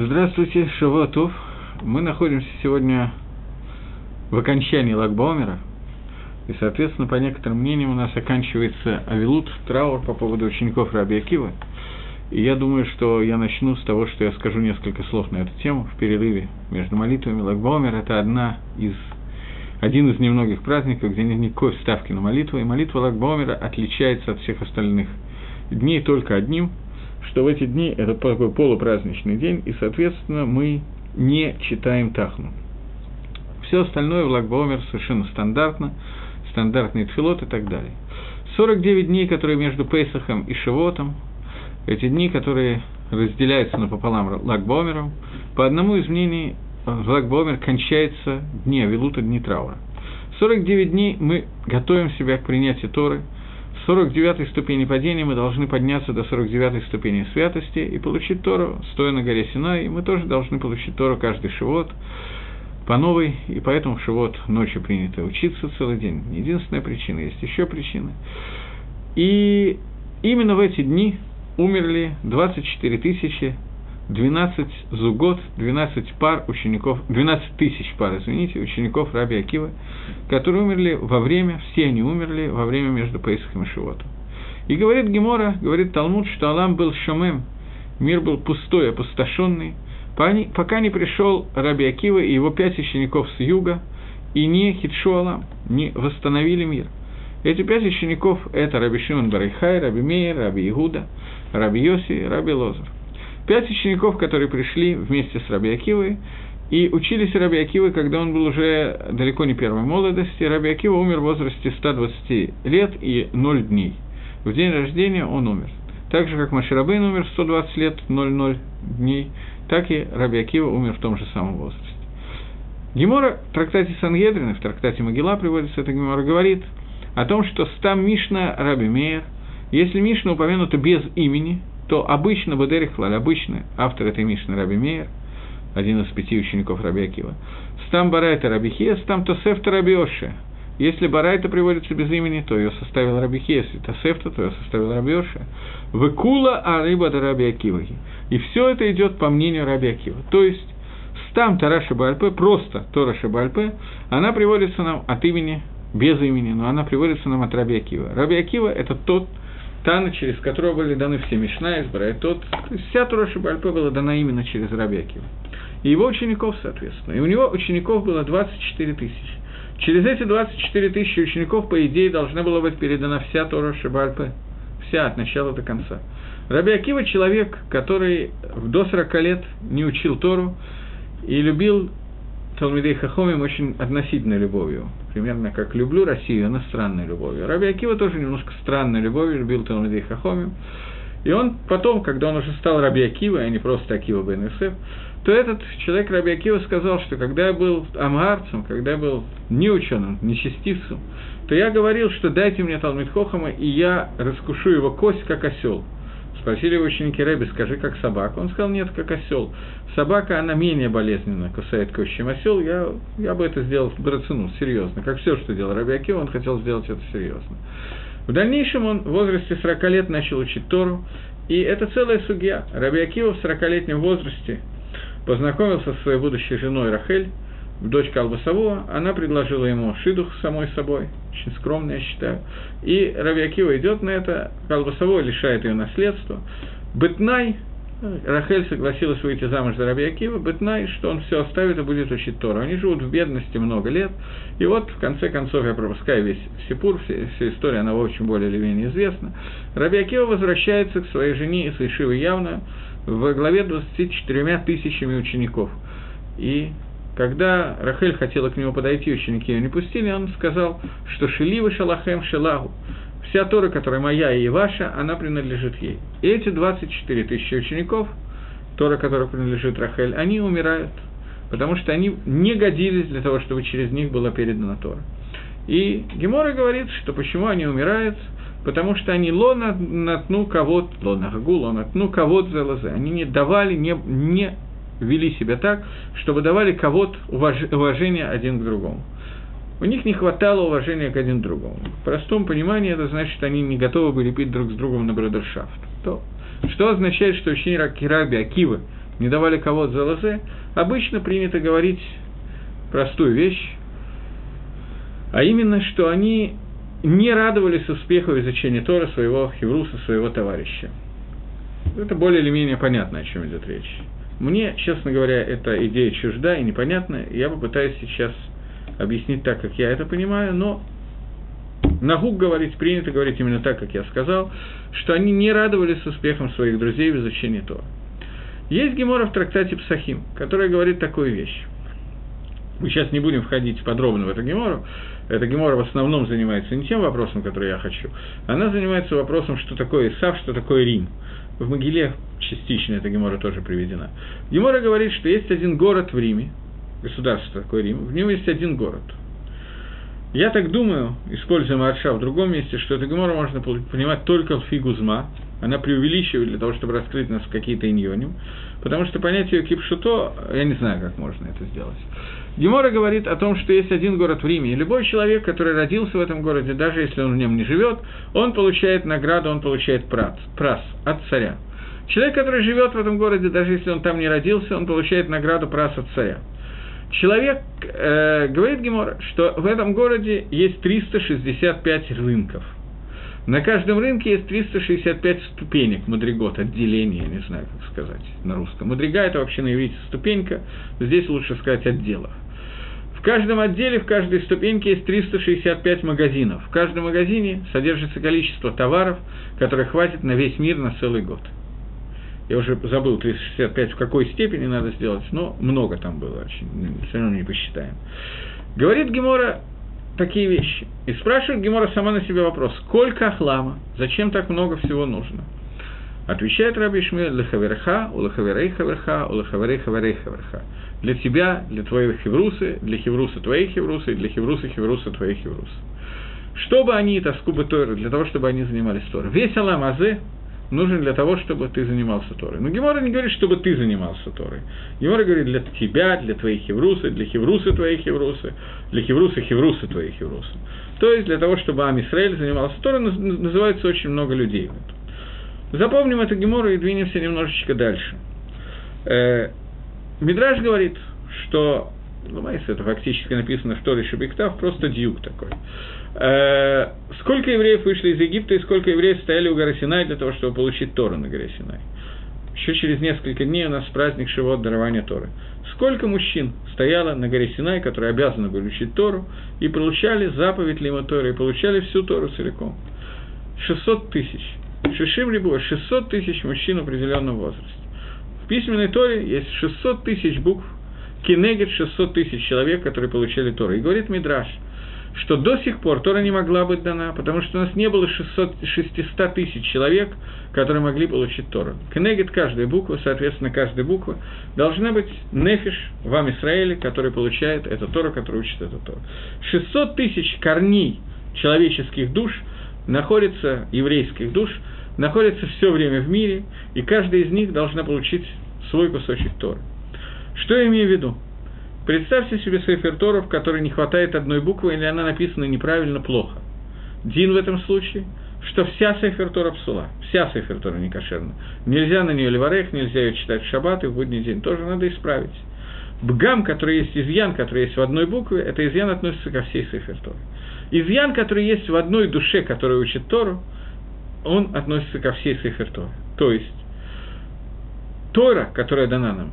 Здравствуйте, Шавуатов. Мы находимся сегодня в окончании Лагбаумера, и, соответственно, по некоторым мнениям, у нас оканчивается Авилут, траур по поводу учеников Раби Акива. И я думаю, что я начну с того, что я скажу несколько слов на эту тему в перерыве между молитвами. Лагбаумер – это одна из, один из немногих праздников, где нет никакой ставки на молитву, и молитва Лагбаумера отличается от всех остальных дней только одним – что в эти дни это полупраздничный день, и, соответственно, мы не читаем Тахну. Все остальное в Лагбаумер совершенно стандартно, стандартный тфилот и так далее. 49 дней, которые между Пейсахом и Шивотом, эти дни, которые разделяются напополам Лагбаумером, по одному из мнений Лагбаумер кончается дни Авилута, дни траура. 49 дней мы готовим себя к принятию Торы – 49-й ступени падения мы должны подняться до 49-й ступени святости и получить Тору, стоя на горе Синай, и мы тоже должны получить Тору каждый шивот по новой, и поэтому в шивот ночью принято учиться целый день. Единственная причина, есть еще причины. И именно в эти дни умерли 24 тысячи 12 зугот, 12 пар учеников, 12 тысяч пар, извините, учеников Раби Акива, которые умерли во время, все они умерли во время между Пейсахом и Шивотом. И говорит Гемора, говорит Талмуд, что Алам был шамем, мир был пустой, опустошенный, пока не пришел Раби Акива и его пять учеников с юга, и не хитшу Алам, не восстановили мир. Эти пять учеников – это Раби Шимон Барайхай, Раби Мейер, Раби Игуда, Раби Йоси, Раби Лозер. Пять учеников, которые пришли вместе с Раби Акивой, и учились Раби Акивы, когда он был уже далеко не первой молодости. Раби Акива умер в возрасте 120 лет и 0 дней. В день рождения он умер. Так же, как Маширабейн умер в 120 лет 00 дней, так и Раби Акива умер в том же самом возрасте. Гемора в трактате Сангедрина, в трактате Могила приводится эта Гемора, говорит о том, что стам Мишна Раби Мейер, если Мишна упомянута без имени, то обычно Бадерихлаль, обычно автор этой Мишны Раби Мейер, один из пяти учеников Раби Акива, стам Барайта Раби Хия, стам Тосефта Раби Оше. Если Барайта приводится без имени, то ее составил Раби Хия, если Тосефта, то ее составил Раби Оше. Выкула Арыба Раби Акива. И все это идет по мнению Раби Акива. То есть, стам Тараша Бальпе, просто Тораша Бальпе, она приводится нам от имени, без имени, но она приводится нам от Раби Акива. Раби Акива – это тот, Тана, через которого были даны все Мишна, избрать тот. То есть вся Тура Шабальпе была дана именно через Рабиакива. И его учеников, соответственно. И у него учеников было 24 тысячи. Через эти 24 тысячи учеников, по идее, должна была быть передана вся Тора Шабальпе. Вся, от начала до конца. Раби Акива – человек, который до 40 лет не учил Тору и любил Талмидей Хахомим очень относительной любовью. Примерно как люблю Россию, но странной любовью. Раби Акива тоже немножко странной любовью любил Талмидей Хахомим. И он потом, когда он уже стал Раби Акива, а не просто Акива бен Исеф, то этот человек Раби Акива сказал, что когда я был амгарцем, когда я был неученым, нечестивцем, то я говорил, что дайте мне Талмит Хохама, и я раскушу его кость, как осел. Спросили его ученики Рэби, скажи, как собака. Он сказал, нет, как осел. Собака, она менее болезненно кусает кость, чем осел. Я, я бы это сделал брацину, серьезно. Как все, что делал Раби Акива, он хотел сделать это серьезно. В дальнейшем он в возрасте 40 лет начал учить Тору, и это целая судья. Раби Акива в 40-летнем возрасте познакомился со своей будущей женой Рахель, дочь Калбасавуа, она предложила ему шидух самой собой, очень скромно, я считаю. И Равиакива идет на это, Калбасавуа лишает ее наследства. Бытнай, Рахель согласилась выйти замуж за Раби Акива, Бетнай, что он все оставит и будет учить Тору. Они живут в бедности много лет, и вот, в конце концов, я пропускаю весь Сипур, вся, вся история, она очень более или менее известна. Раби Акива возвращается к своей жене из Ишивы явно в главе 24 тысячами учеников. И когда Рахель хотела к нему подойти, ученики ее не пустили, он сказал, что «Шелива шалахем шелаху» вся Тора, которая моя и ваша, она принадлежит ей. И эти 24 тысячи учеников, Тора, которая принадлежит Рахель, они умирают, потому что они не годились для того, чтобы через них была передана Тора. И Гемора говорит, что почему они умирают, потому что они лона натну кого-то, лона гагу, лона натну кого-то. Они не давали, не, не вели себя так, чтобы давали кого-то уваж, уважение один к другому. У них не хватало уважения к один другому. В простом понимании это значит, что они не готовы были пить друг с другом на бродершафт. То, что означает, что ученик Раби Акива не давали кого-то за лозе, обычно принято говорить простую вещь, а именно, что они не радовались успеху в изучении Тора своего хевруса, своего товарища. Это более или менее понятно, о чем идет речь. Мне, честно говоря, эта идея чужда и непонятна, и я попытаюсь сейчас объяснить так, как я это понимаю, но на гук говорить, принято говорить именно так, как я сказал, что они не радовались успехам своих друзей в изучении Тора. Есть Гемора в трактате Псахим, которая говорит такую вещь. Мы сейчас не будем входить подробно в эту Гемору. Эта Гемора в основном занимается не тем вопросом, который я хочу. Она занимается вопросом, что такое Исав, что такое Рим. В Могиле частично эта Гемора тоже приведена. Гемора говорит, что есть один город в Риме, государство такое Рим, в нем есть один город. Я так думаю, используя Марша в другом месте, что эту Гемора можно понимать только в фигузма, она преувеличивает для того, чтобы раскрыть нас в какие-то иньоним, потому что понятие кипшуто, я не знаю, как можно это сделать. Гемора говорит о том, что есть один город в Риме, и любой человек, который родился в этом городе, даже если он в нем не живет, он получает награду, он получает прас, прас от царя. Человек, который живет в этом городе, даже если он там не родился, он получает награду прас от царя. Человек, э, говорит Гемора, что в этом городе есть 365 рынков – на каждом рынке есть 365 ступенек, мадригот, отделение, не знаю, как сказать на русском. Мадрига – это вообще на иврите ступенька, здесь лучше сказать отделов. В каждом отделе, в каждой ступеньке есть 365 магазинов. В каждом магазине содержится количество товаров, которое хватит на весь мир на целый год. Я уже забыл 365 в какой степени надо сделать, но много там было очень, все равно не посчитаем. Говорит Гемора, такие вещи. И спрашивает Гемора сама на себя вопрос, сколько ахлама, зачем так много всего нужно? Отвечает Раби Шмель, лехаверха, у лехаверей хаверха, у лехаверей хаверей хаверха. Для тебя, для твоей хеврусы, для хевруса твоей хеврусы, для хевруса хевруса твоей хеврусы. Чтобы они, тоскубы Торы, для того, чтобы они занимались Торой. Весь Алам Азе нужен для того, чтобы ты занимался Торой. Но Гемора не говорит, чтобы ты занимался Торой. Гемора говорит для тебя, для твоих хеврусы, для хеврусы твоих хеврусы, для хеврусы хеврусы твоих хеврусы. То есть для того, чтобы Амисраэль занимался Торой, называется очень много людей. Запомним эту Гемору и двинемся немножечко дальше. Э, Мидраж говорит, что ну, это фактически написано в Торе Шабиктав, просто дюк такой. Э, сколько евреев вышли из Египта и сколько евреев стояли у горы Синай для того, чтобы получить Тору на горе Синай? Еще через несколько дней у нас праздник Шивот дарования Торы. Сколько мужчин стояло на горе Синай, которые обязаны были учить Тору, и получали заповедь Лима Торы, и получали всю Тору целиком? 600 тысяч. Шишим Рибуа, 600 тысяч мужчин в определенном возрасте. В письменной Торе есть 600 тысяч букв, Кенегет 600 тысяч человек, которые получали Тору. И говорит Мидраш – что до сих пор Тора не могла быть дана, потому что у нас не было 600, 600 тысяч человек, которые могли получить Тору. Кнегет каждой буквы, соответственно, каждая буква должна быть нефиш вам Израиле, который получает эту Тору, который учит эту Тору. 600 тысяч корней человеческих душ находится, еврейских душ, находится все время в мире, и каждая из них должна получить свой кусочек Торы. Что я имею в виду? Представьте себе Сейфер Тору, в которой не хватает одной буквы, или она написана неправильно, плохо. Дин в этом случае, что вся Сейфер Тора псула, вся Сейфер Тора не. Нельзя на нее леварех, нельзя ее читать в шаббат и в будний день, тоже надо исправить. Бгам, который есть изъян, который есть в одной букве, это изъян относится ко всей Сейфер Торы. Изъян, который есть в одной душе, которая учит Тору, он относится ко всей Сейфер Торы. То есть, Тора, которая дана нам,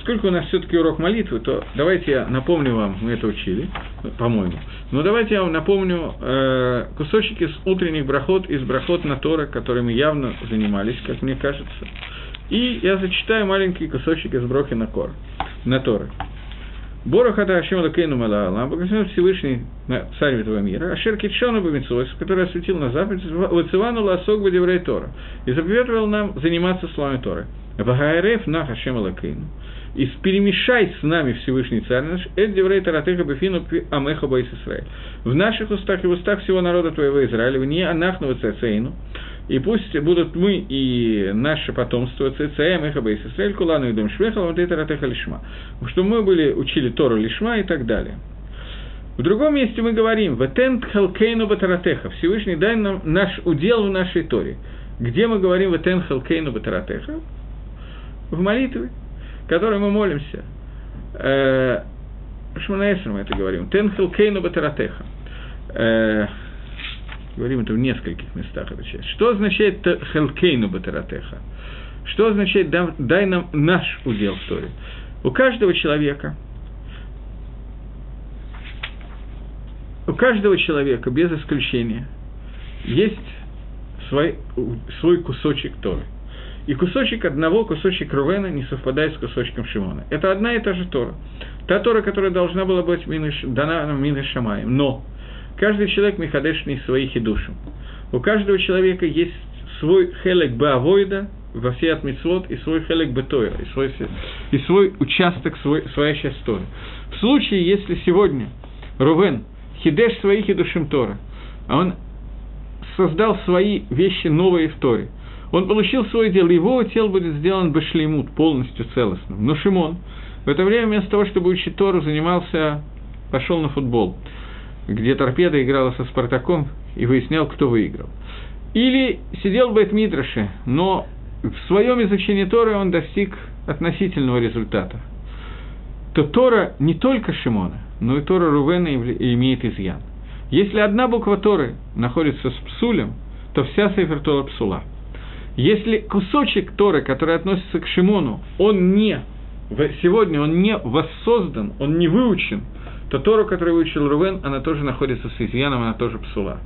Сколько у нас все-таки урок молитвы, то давайте я напомню вам, мы это учили, по-моему. Но давайте я вам напомню э, кусочки с утренних брахот, из брахот на Тора, которыми явно занимались, как мне кажется. И я зачитаю маленький кусочек из брохи на Кор, на Торы. ברוך אתה השם אלוקינו מלך העולם, благословен Всевышний царь этого мира, אשר קדשנו במצוותיו, который освятил нас заповедью, וציוונו לעסוק בדברי תורה, и заповедовал нам заниматься словами Торы. והערב נא השם אלוקינו и перемешай с нами Всевышний Царь наш, את דברי תורתך בפינו ובפי עמך בית ישראל. В наших устах и в устах всего народа твоего Израиля, ונהיה אנחנו וצאצאינו, и пусть будут мы и наше потомство וצאצאי עמך בית ישראל, כולנו יודעי שמך ולומדי תורתך לשמה. Чтобы мы были, учили Тору Лишма и так далее. В другом месте мы говорим, «Ветент халкейну батаратеха» – Всевышний дай нам наш удел в нашей Торе. Где мы говорим «Ветент халкейну батаратеха»? в молитве, которой мы молимся. Шманаэсер мы это говорим. Тенхел кейну батаратеха. Говорим это в нескольких местах, эта часть. Что означает хелкейну батаратеха? Что означает дай нам наш удел в Торе? У каждого человека, у каждого человека, без исключения, есть свой, свой кусочек Торы. И кусочек одного, кусочек Рувена не совпадает с кусочком Шимона. Это одна и та же Тора. Та Тора, которая должна была быть дана нам Мина Шамаем. Но каждый человек Михадешный своих и душам. У каждого человека есть свой хелек Баавойда, во все от Мицвод, и свой хелек Бетоя, и свой, и свой участок, свой, своя часть Торы. В случае, если сегодня Рувен хидеш своих и душим Тора, а он создал свои вещи новые в Торе. Он получил свое дело, его тело будет сделан башлеймут, полностью целостным. Но Шимон в это время вместо того, чтобы учить Тору, занимался, пошел на футбол, где торпеда играла со Спартаком и выяснял, кто выиграл. Или сидел в Бетмитраше, но в своем изучении Торы он достиг относительного результата. То Тора не только Шимона, но и Тора Рувена имеет изъян. Если одна буква Торы находится с псулем, то вся Сейфер Тора псула. Если кусочек Торы, который относится к Шимону, он не, сегодня он не воссоздан, он не выучен, то Тору, которую выучил Рувен, она тоже находится с изъяном, она тоже псула.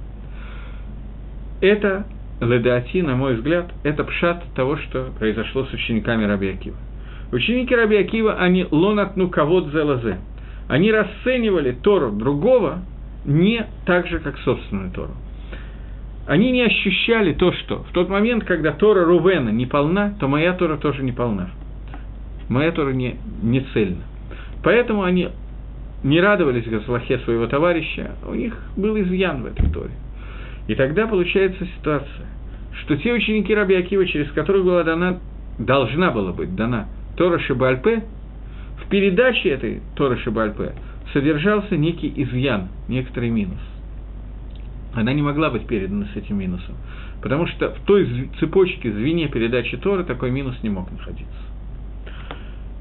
Это, ледаати, на мой взгляд, это пшат того, что произошло с учениками Раби Акива. Ученики Раби Акива, они лонатну кавод зелазе. Они расценивали Тору другого не так же, как собственную Тору. Они не ощущали то, что в тот момент, когда Тора Рувена не полна, то моя Тора тоже не полна. Моя Тора не, не цельна. Поэтому они не радовались Газлахе своего товарища, у них был изъян в этой Торе. И тогда получается ситуация, что те ученики Раби Акива, через которых была дана, должна была быть дана Тора Шибальпе, в передаче этой Торы Шибальпе содержался некий изъян, некоторый минус. Она не могла быть передана с этим минусом, потому что в той цепочке звене передачи Торы такой минус не мог находиться.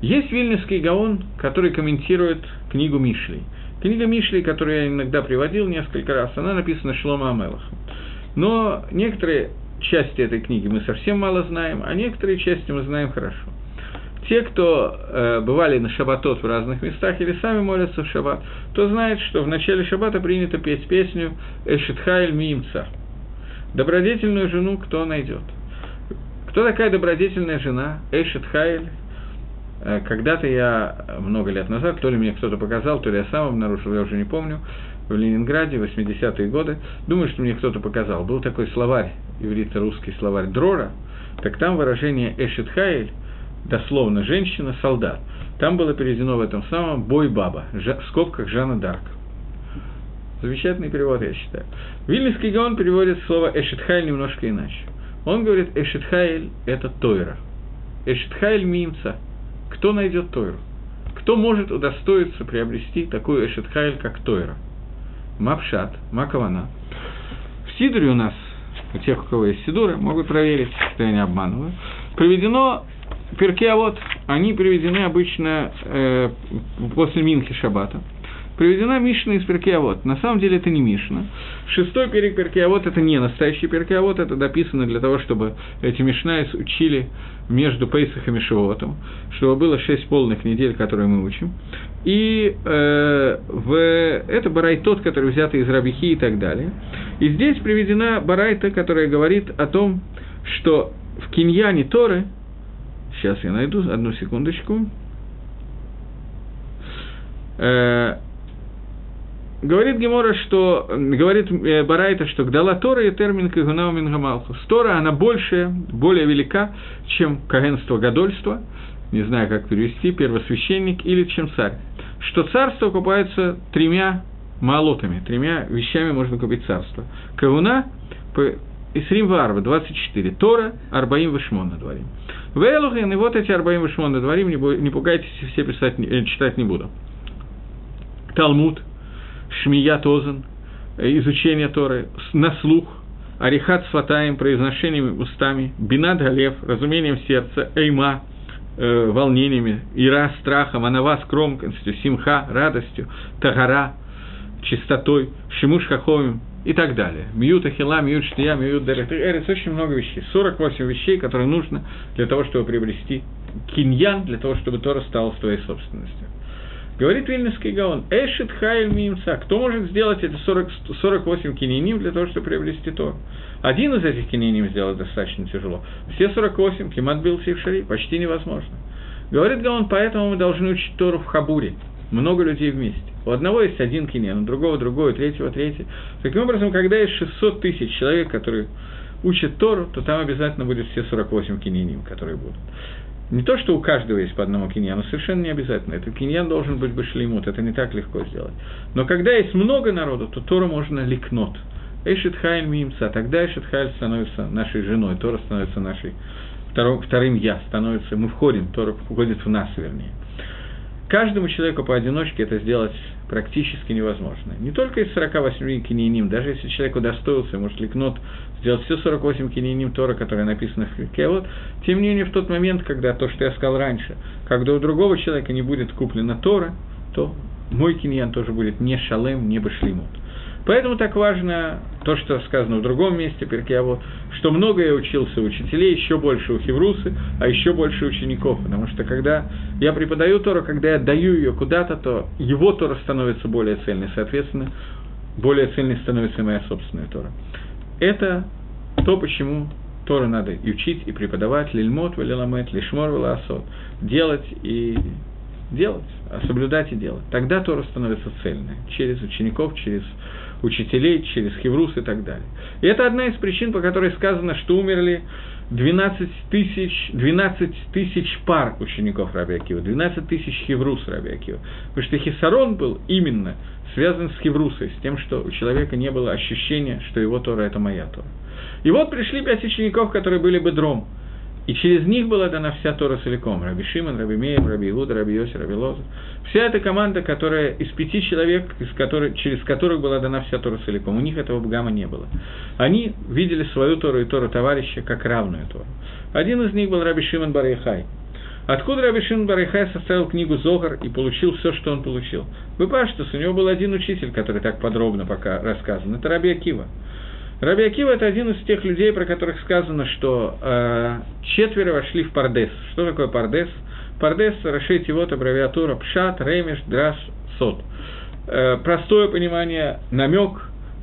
Есть Вильнюсский Гаон, который комментирует книгу Мишлей. Книга Мишлей, которую я иногда приводил несколько раз, она написана Шлома Амелахом. Но некоторые части этой книги мы совсем мало знаем, а некоторые части мы знаем хорошо. Те, кто э, бывали на шабатот в разных местах или сами молятся в шаббат, то знает, что в начале шаббата принято петь песню «Эшетхайль Мимца» – «Добродетельную жену кто найдет?». Кто такая добродетельная жена? Эшетхайль. Э, когда-то я, много лет назад, то ли мне кто-то показал, то ли я сам обнаружил, я уже не помню, в Ленинграде, 80-е годы, думаю, что мне кто-то показал, был такой словарь, иврито-русский словарь Дрора, так там выражение «Эшетхайль» дословно «женщина, солдат». Там было переведено в этом самом «бой баба», в скобках Жанна Дарк. Замечательный перевод, я считаю. Вильнюсский Гаон переводит слово «эшетхайль» немножко иначе. Он говорит «эшетхайль» – это Тойра. «Эшетхайль» – мимца. Кто найдет Тойру? Кто может удостоиться приобрести такую эшетхайль, как Тойра? Мапшат, Макавана. В Сидоре у нас, у тех, у кого есть Сидуры, могут проверить, что я не обманываю, приведено Перки, а вот они приведены обычно э, после Минхи Шабата. Приведена Мишна из Перкеавод. На самом деле это не Мишна. Шестой перек Перкеавод – это не настоящий Перкеавод, это дописано для того, чтобы эти Мишна учили между Пейсахом и Шивотом, чтобы было шесть полных недель, которые мы учим. И э, в, это Барай тот, который взят из Рабихи и так далее. И здесь приведена Барайта, которая говорит о том, что в киньяне Торы – Сейчас я найду, одну секундочку. Э, говорит Гемора, что говорит э, Барайта, что Гдала Тора и термин Кагунау Мингамалху. Тора, она больше, более велика, чем кагенство гадольство, не знаю, как перевести, первосвященник или чем царь. Что царство купается тремя малотами, тремя вещами можно купить царство. Кагуна, Исрим Варва, 24. Тора, Арбаим Вишмон на дворе. Вейлухин, и вот эти Арбаим Вишмон на дворе, не, не пугайтесь, все писать, э, читать не буду. תלמוד, שמיעת האוזן, э, изучение Торы, на слух, עריכת שפתיים, произношением устами, בינת הלב, разумением сердца, אימה, э, волнениями, יראה страхом, ענווה скромностью, שמחה радостью, טהרה чистотой, שימוש חכמים и так далее. Мьют ахила, мьют штия, мьют эрец, очень много вещей. 48 вещей, которые нужно для того, чтобы приобрести киньян, для того, чтобы Тора стала своей собственностью. Говорит Вильнюсский Гаон, Эшит Хайль Мимца, кто может сделать эти 40, 48 киньяним для того, чтобы приобрести Тору? Один из этих киньяним сделать достаточно тяжело. Все 48, Кимат бил шари, почти невозможно. Говорит Гаон, поэтому мы должны учить Тору в Хабуре, много людей вместе. У одного есть один киньян, у другого другой, у третьего третий. Таким образом, когда есть 600 тысяч человек, которые учат Тору, то там обязательно будет все 48 киньяним, которые будут. Не то, что у каждого есть по одному киньяну, совершенно не обязательно. Этот киньян должен быть башлеймут, это не так легко сделать. Но когда есть много народу, то Тора можно ликнот. Эшит Хайль Мимца, тогда Эшит Хайль становится нашей женой, Тора становится нашей вторым, вторым я, становится, мы входим, Тора входит в нас, вернее. Каждому человеку поодиночке это сделать практически невозможно. Не только из 48 кинейним, даже если человек удостоился, может ликнот сделать все 48 кинейним Тора, которые написаны в Кевот, тем не менее в тот момент, когда то, что я сказал раньше, когда у другого человека не будет куплена Тора, то мой киньян тоже будет не шалем, не башлимут. Поэтому так важно то, что сказано в другом месте, Перкиавод, что много я учился у учителей, еще больше у Хеврусы, а еще больше учеников, потому что когда я преподаю Тору, когда я даю ее куда-то, то его Тора становится более цельной, соответственно, более цельной становится моя собственная Тора. Это то, почему Тору надо и учить, и преподавать, лильмот, валиламет, лишмор, валасот, делать и делать, а соблюдать и делать. Тогда Тора становится цельной, через учеников, через учителей, через хеврус и так далее. И это одна из причин, по которой сказано, что умерли 12 тысяч, 12 тысяч пар учеников Раби Акива, 12 тысяч хеврус Раби Акива. Потому что хисарон был именно связан с хеврусой, с тем, что у человека не было ощущения, что его Тора – это моя Тора. И вот пришли пять учеников, которые были бы дром – и через них была дана вся Тора целиком. Раби Шимон, Раби Меев, Раби Иуда, Раби Йоси, Раби Лоза. Вся эта команда, которая из пяти человек, из которой, через которых была дана вся Тора целиком. У них этого бгама не было. Они видели свою Тору и Тору товарища как равную Тору. Один из них был Раби Шимон Барайхай. Откуда Раби Шимон Бар Йохай составил книгу Зогар и получил все, что он получил? בפשטות, у него был один учитель, который так подробно пока рассказан. Это Раби Акива. Раби Акива – это один из тех людей, про которых сказано, что э, четверо вошли в פרדס. Что такое פרדס? פרדס – расшифровать его аббревиатура פשט, רמז, דרש, סוד. Э, простое понимание, намек,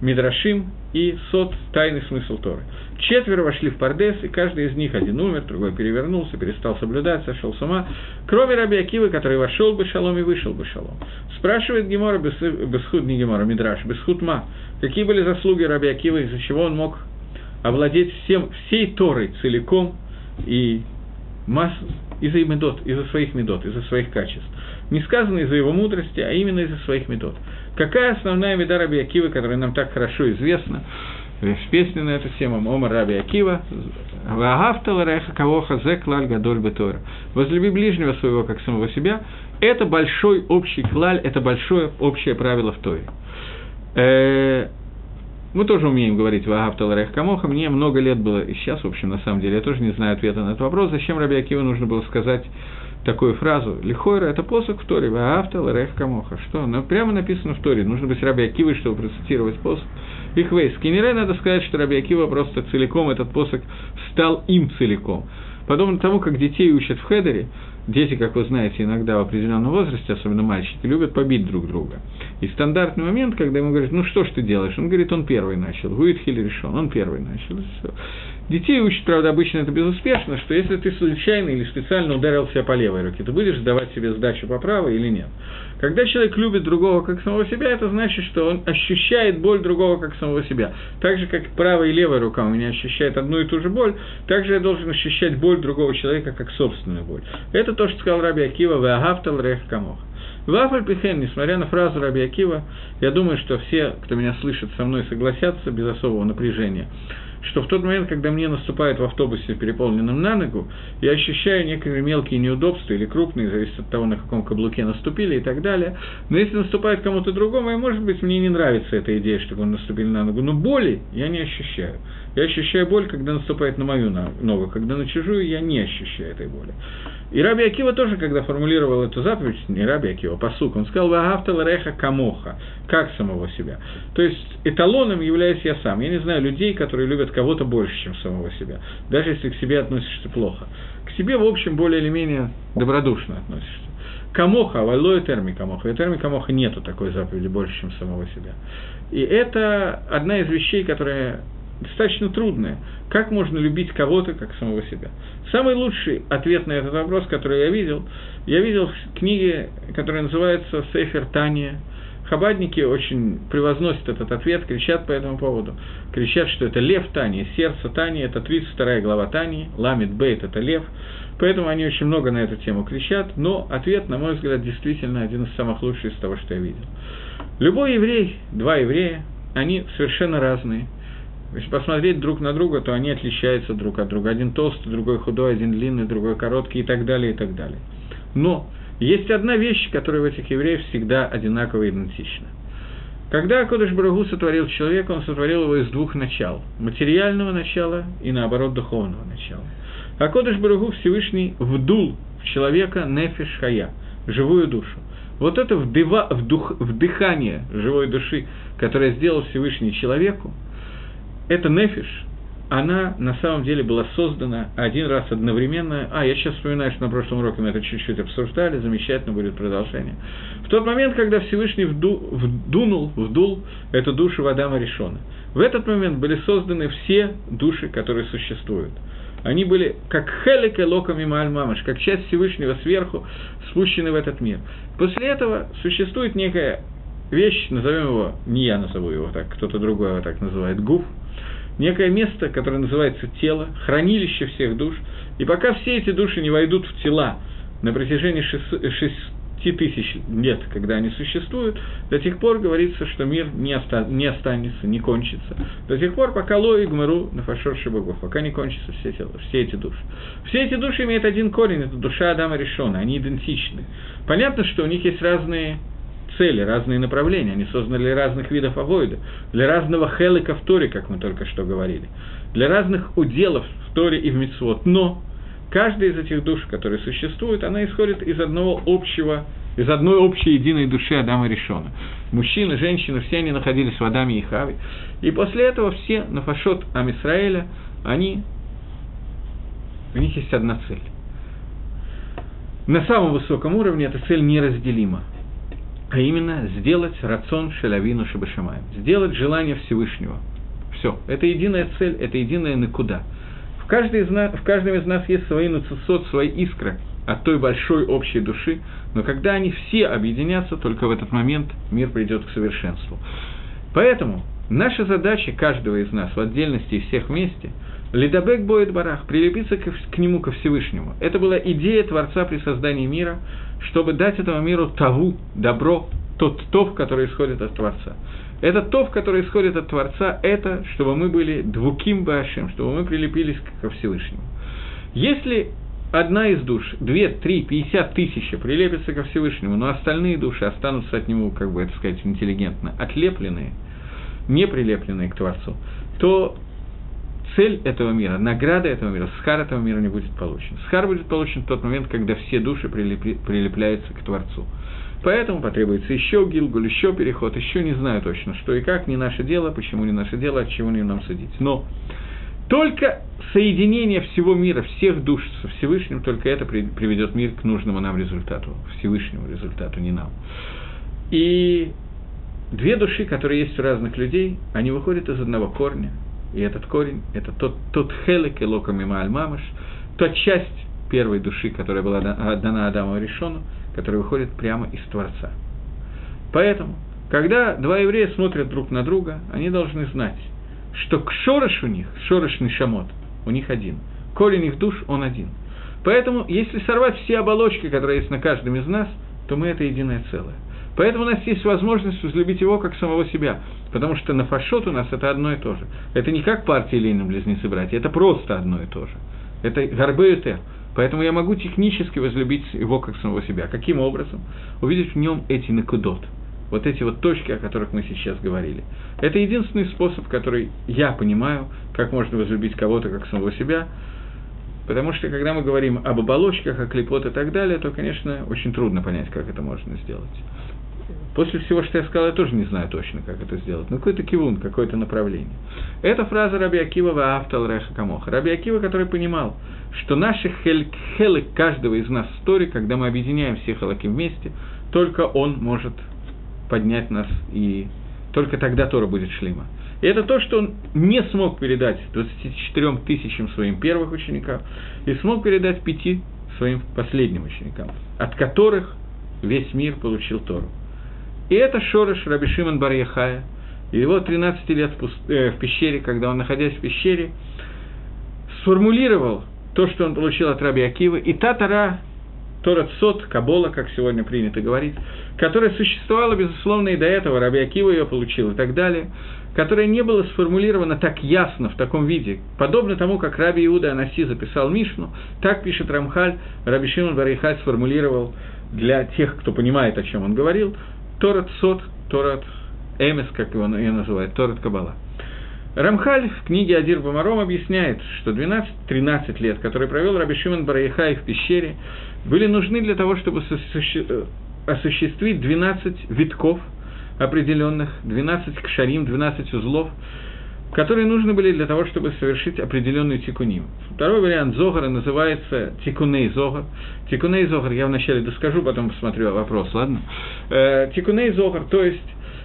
מדרשים и סוד – тайный смысл Торы. Четверо вошли в Пардес, и каждый из них, один умер, другой перевернулся, перестал соблюдать, сошел с ума, кроме Раби Акивы, который вошел бы шалом и вышел бы шалом. Спрашивает Гемора, Бесхуд, не Гемора, Мидраш, Бесхуд Ма, какие были заслуги Раби Акивы, из-за чего он мог овладеть всем, всей Торой целиком и масс, из-за медот, из-за своих медот, из-за своих качеств. Не сказано из-за его мудрости, а именно из-за своих медот. Какая основная меда Раби Акивы, которая нам так хорошо известна? в песне на эту тему Омар Раби Акива, Ваагавтал Реха Кавоха Зеклаль Гадоль Бетора. Возлюби ближнего своего, как самого себя. Это большой общий клаль, это большое общее правило в Торе. Э, мы тоже умеем говорить Ваагавтал Реха Камоха. Мне много лет было, и сейчас, в общем, на самом деле, я тоже не знаю ответа на этот вопрос, зачем Раби Акива нужно было сказать такую фразу. Лихойра – это посох в Торе, Вааавта Ларех Камоха. Что? Ну, прямо написано в Торе. Нужно быть Раби Акивой, чтобы процитировать посох. Ихвейс. Кинере надо сказать, что Раби Акива просто целиком, этот посох стал им целиком. Подобно тому, как детей учат в Хедере, дети, как вы знаете, иногда в определенном возрасте, особенно мальчики, любят побить друг друга. И стандартный момент, когда ему говорят, ну что ж ты делаешь? Он говорит, он первый начал. Гуитхиль решен, он первый начал. Все. Детей учат, правда, обычно это безуспешно, что если ты случайно или специально ударил себя по левой руке, ты будешь давать себе сдачу по правой или нет. Когда человек любит другого как самого себя, это значит, что он ощущает боль другого как самого себя. Так же, как правая и левая рука у меня ощущает одну и ту же боль, так же я должен ощущать боль другого человека как собственную боль. Это то, что сказал Раби Акива, «Веагавтал рех камох». Вафаль Пихен, несмотря на фразу Раби Акива, я думаю, что все, кто меня слышит, со мной согласятся без особого напряжения – что в тот момент, когда мне наступает в автобусе, переполненном на ногу, я ощущаю некоторые мелкие неудобства или крупные, зависит от того, на каком каблуке наступили и так далее. Но если наступает кому-то другому, и, может быть, мне не нравится эта идея, чтобы он наступили на ногу, но боли я не ощущаю. Я ощущаю боль, когда наступает на мою ногу, когда на чужую я не ощущаю этой боли. И Раби Акива тоже, когда формулировал эту заповедь, не Раби Акива, посук, он сказал «Вагафтал реха камоха», как самого себя. То есть эталоном являюсь я сам. Я не знаю людей, которые любят кого-то больше, чем самого себя, даже если к себе относишься плохо. К себе, в общем, более или менее добродушно относишься. Камоха, валлоя терми камоха. И терми камоха нету такой заповеди больше, чем самого себя. И это одна из вещей, которая достаточно трудная. Как можно любить кого-то, как самого себя? Самый лучший ответ на этот вопрос, который я видел, я видел в книге, которая называется «Сейфер Тания», Хабадники очень превозносят этот ответ, кричат по этому поводу. Кричат, что это лев Тани, сердце Тани, это 32 глава Тани, Ламит Бейт – это лев. Поэтому они очень много на эту тему кричат, но ответ, на мой взгляд, действительно один из самых лучших из того, что я видел. Любой еврей, два еврея, они совершенно разные – если посмотреть друг на друга, то они отличаются друг от друга. Один толстый, другой худой, один длинный, другой короткий и так далее, и так далее. Но есть одна вещь, которая в этих евреев всегда одинаково идентична. Когда Кодыш Барагу сотворил человека, он сотворил его из двух начал – материального начала и, наоборот, духовного начала. А Кодыш Барагу Всевышний вдул в человека нефиш хая, живую душу. Вот это вдыва, вдух, вдыхание живой души, которое сделал Всевышний человеку, эта нефиш, она на самом деле была создана один раз одновременно. А, я сейчас вспоминаю, что на прошлом уроке мы это чуть-чуть обсуждали, замечательно будет продолжение. В тот момент, когда Всевышний вду, вдунул, вдул эту душу в Адама Решона, в этот момент были созданы все души, которые существуют. Они были как хелик и локом и мамаш, как часть Всевышнего сверху, спущены в этот мир. После этого существует некая вещь, назовем его, не я назову его так, кто-то другой его так называет, гуф, некое место, которое называется тело, хранилище всех душ, и пока все эти души не войдут в тела на протяжении шести тысяч лет, когда они существуют, до тех пор говорится, что мир не, оста- не останется, не кончится. До тех пор, пока Ло и Гмару на фашор богов, пока не кончатся все, тела, все эти души. Все эти души имеют один корень, это душа Адама Решона, они идентичны. Понятно, что у них есть разные цели, разные направления, они созданы для разных видов авоида, для разного хелика в Торе, как мы только что говорили, для разных уделов в Торе и в Мицвод. Но каждая из этих душ, которые существуют, она исходит из одного общего, из одной общей единой души Адама Решона. Мужчины, женщины, все они находились в Адаме и Хаве. И после этого все на фашот Амисраэля, они, у них есть одна цель. На самом высоком уровне эта цель неразделима а именно сделать рацион шелавину шабашамаем, сделать желание Всевышнего. Все, это единая цель, это единая накуда. В, каждой из нас, в каждом из нас есть свои нацисот, свои искры от той большой общей души, но когда они все объединятся, только в этот момент мир придет к совершенству. Поэтому наша задача каждого из нас в отдельности и всех вместе – Лидабек боет барах, прилепиться к, нему, ко Всевышнему. Это была идея Творца при создании мира, чтобы дать этому миру таву, добро, тот тов, который исходит от Творца. Этот тов, который исходит от Творца, это чтобы мы были двуким башем, чтобы мы прилепились ко Всевышнему. Если одна из душ, две, три, пятьдесят тысяч прилепятся ко Всевышнему, но остальные души останутся от него, как бы это сказать, интеллигентно, отлепленные, не прилепленные к Творцу, то цель этого мира, награда этого мира, схар этого мира не будет получен. Схар будет получен в тот момент, когда все души прилепли, прилепляются к Творцу. Поэтому потребуется еще гилгуль, еще переход, еще не знаю точно, что и как, не наше дело, почему не наше дело, от чего не нам судить. Но только соединение всего мира, всех душ со Всевышним, только это приведет мир к нужному нам результату, Всевышнему результату, не нам. И две души, которые есть у разных людей, они выходят из одного корня – и этот корень – это тот, тот хелек и локамима аль-мамаш, та часть первой души, которая была дана Адаму Решону, которая выходит прямо из Творца. Поэтому, когда два еврея смотрят друг на друга, они должны знать, что к шорош у них, шорош шамот, у них один. Корень их душ, он один. Поэтому, если сорвать все оболочки, которые есть на каждом из нас, то мы это единое целое. Поэтому у нас есть возможность возлюбить его как самого себя, потому что на фашот у нас это одно и то же. Это не как партия Ленина, близнецы-братья, это просто одно и то же. Это горбеютер. Поэтому я могу технически возлюбить его как самого себя. Каким образом? Увидеть в нем эти накудот, вот эти вот точки, о которых мы сейчас говорили. Это единственный способ, который я понимаю, как можно возлюбить кого-то как самого себя, Потому что, когда мы говорим об оболочках, о клепот и так далее, то, конечно, очень трудно понять, как это можно сделать. После всего, что я сказал, я тоже не знаю точно, как это сделать. Но какой-то кивун, какое-то направление. Это фраза Раби Акива «Ваавтал реха камоха». Раби Акива, который понимал, что наши хелы каждого из нас в Торе, когда мы объединяем все хелаки вместе, только он может поднять нас, и только тогда Тора будет шлима. И это то, что он не смог передать 24 тысячам своим первых ученикам и смог передать пяти своим последним ученикам, от которых весь мир получил Тору. И это Шорош Раби Шимон бар Яхая, его 13 лет в, пуст... э, в пещере, когда он, находясь в пещере, сформулировал то, что он получил от Раби Акивы, и та Тора, Тора Цот, Кабола, как сегодня принято говорить, которая существовала, безусловно, и до этого, Раби Акива ее получил и так далее, которая не была сформулирована так ясно, в таком виде, подобно тому, как Раби Иуда Анаси записал Мишну, так пишет Рамхаль, Раби Шимон Барихаль сформулировал для тех, кто понимает, о чем он говорил, Торат Сот, Торат Эмес, как его ее называют, Торат Кабала. Рамхаль в книге Адир Бамаром объясняет, что 12-13 лет, которые провел Раби Шимон Бараихай в пещере, были нужны для того, чтобы осуществить 12 витков – определенных, 12 кшарим, 12 узлов, которые нужны были для того, чтобы совершить определенный тикуним. Второй вариант Зогара называется тикуней Зогар. Тикуней Зогар, я вначале доскажу, потом посмотрю вопрос, ладно? Э, тикуней Зогар, то есть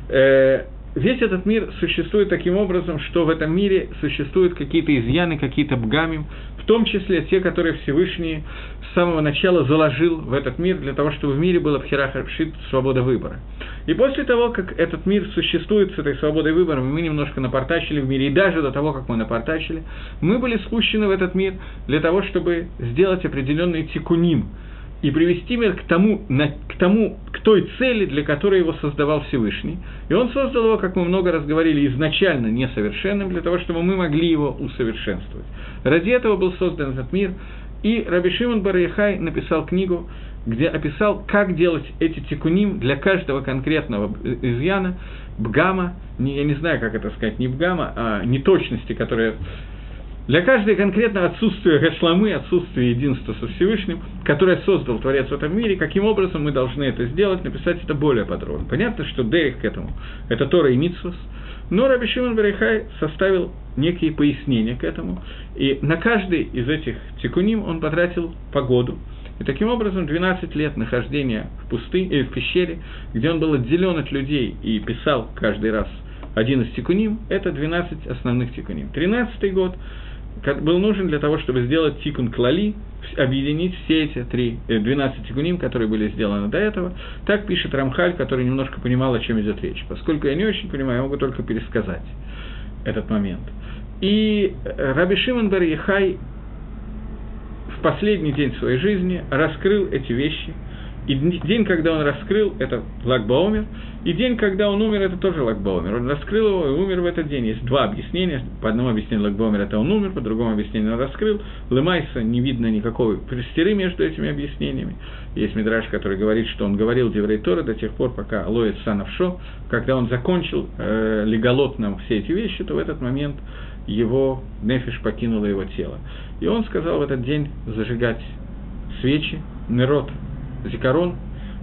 э, весь этот мир существует таким образом, что в этом мире существуют какие-то изъяны, какие-то бгамим, в том числе те, которые Всевышний с самого начала заложил в этот мир для того, чтобы в мире было пхерахаршит свобода выбора. И после того, как этот мир существует с этой свободой выбора, мы немножко напортачили в мире, и даже до того, как мы напортачили, мы были спущены в этот мир для того, чтобы сделать определенный тикуним, и привести мир к тому, на, к тому, к той цели, для которой его создавал Всевышний. И он создал его, как мы много раз говорили, изначально несовершенным, для того, чтобы мы могли его усовершенствовать. Ради этого был создан этот мир, и Раби Шимон Бараяхай написал книгу, где описал, как делать эти тикуним для каждого конкретного изъяна, бгама, не, я не знаю, как это сказать, не бгама, а неточности, которые для каждой конкретного отсутствия гашламы, отсутствия единства со Всевышним, которое создал Творец в этом мире, каким образом мы должны это сделать, написать это более подробно. Понятно, что Дерих к этому – это Тора и Митсвас, но Раби Шимон Барихай составил некие пояснения к этому, и на каждый из этих тикуним он потратил погоду. И таким образом 12 лет нахождения в пустыне, э, в пещере, где он был отделен от людей и писал каждый раз один из тикуним, это 12 основных тикуним. 13 год был нужен для того, чтобы сделать тикун клали, объединить все эти три, 12 э, тикуним, которые были сделаны до этого. Так пишет Рамхаль, который немножко понимал, о чем идет речь. Поскольку я не очень понимаю, я могу только пересказать этот момент. И э, Раби Шимон Бар Ехай в последний день своей жизни раскрыл эти вещи – и день, когда он раскрыл, это Лагбаумер, и день, когда он умер, это тоже Лагбаумер. Он раскрыл его и умер в этот день. Есть два объяснения. По одному объяснению Лагбаумер это он умер, по другому объяснению он раскрыл. Лемайса не видно никакой престеры между этими объяснениями. Есть Мидраш, который говорит, что он говорил Деврей Тора до тех пор, пока Лоэт Санавшо, когда он закончил э, леголот нам все эти вещи, то в этот момент его нефиш покинуло его тело. И он сказал в этот день зажигать свечи, народ зикарон,